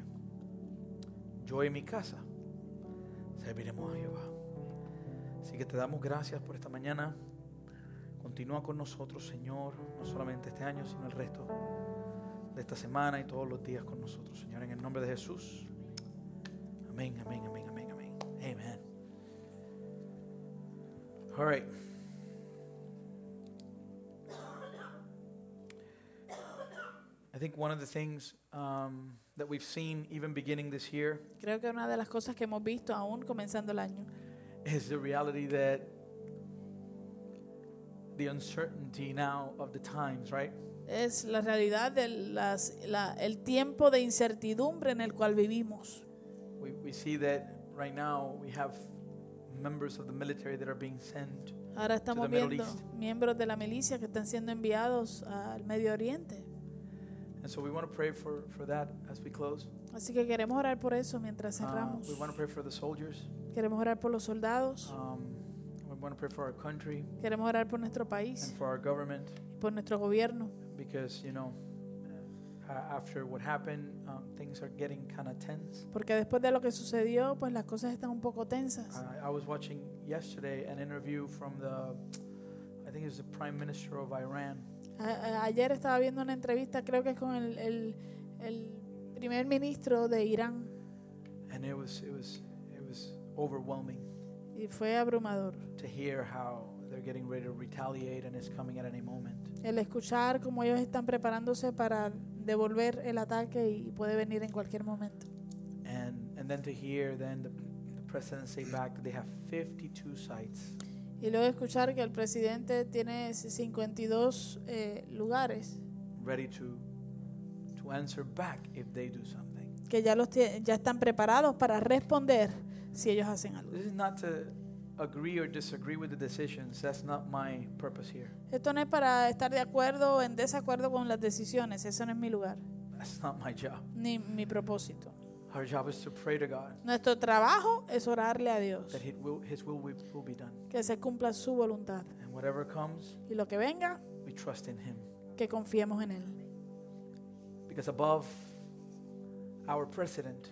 S1: yo y mi casa serviremos a Jehová. Así que te damos gracias por esta mañana. Continúa con nosotros, Señor, no solamente este año, sino el resto de esta semana y todos los días con nosotros, Señor, en el nombre de Jesús. Amén, amén, amén, amén, amén. Amen. All right. I think one of the things um, that we've seen even beginning this year
S2: Creo que una de las cosas que hemos visto aún comenzando el año
S1: is the reality that the uncertainty now of the times, right?
S2: Es la realidad del el tiempo de incertidumbre en el cual vivimos.
S1: We, we see that right now we have members of the military that are being sent.
S2: Ahora estamos
S1: Middle
S2: viendo
S1: East.
S2: miembros de la milicia que están siendo enviados al Medio Oriente.
S1: And so we want to pray for, for that as we close.
S2: Así que queremos orar por eso mientras
S1: Uh,
S2: cerramos.
S1: we want to pray for the soldiers.
S2: Queremos orar por los soldados,
S1: Um, we want to pray for our country
S2: queremos orar por nuestro país,
S1: and for our government
S2: por nuestro gobierno,
S1: because, you know, after what happened, um, things are getting kind of tense.
S2: porque después de lo que sucedió, pues las cosas están un poco tensas.
S1: I, I was watching yesterday an interview from the, I think it's the Prime Minister of Iran.
S2: A- ayer estaba viendo una entrevista, creo que es con el, el- el primer ministro de Irán,
S1: And it was, it was, it was overwhelming
S2: y fue abrumador.
S1: to hear how they're getting ready to retaliate and it's coming at any moment.
S2: El escuchar cómo ellos están preparándose para devolver el ataque y puede venir en cualquier momento.
S1: And, and then to hear then the, the president say back that they have 52 sites
S2: Y luego escuchar que el presidente tiene 52 eh, lugares
S1: ready to, to answer back if they do something.
S2: que ya, los ya están preparados para responder si ellos hacen algo.
S1: This is not to agree or disagree with the decisions. That's not my purpose here.
S2: Esto no es para estar de acuerdo o en desacuerdo con las decisiones, eso no es mi lugar,
S1: That's not my job.
S2: ni mi propósito.
S1: Our job is to pray to God
S2: Nuestro trabajo es orarle a Dios,
S1: that His will, His will will will be done.
S2: que se cumpla su voluntad.
S1: And whatever comes,
S2: Y lo que venga,
S1: we trust in Him.
S2: que confiemos en Él.
S1: Because above our president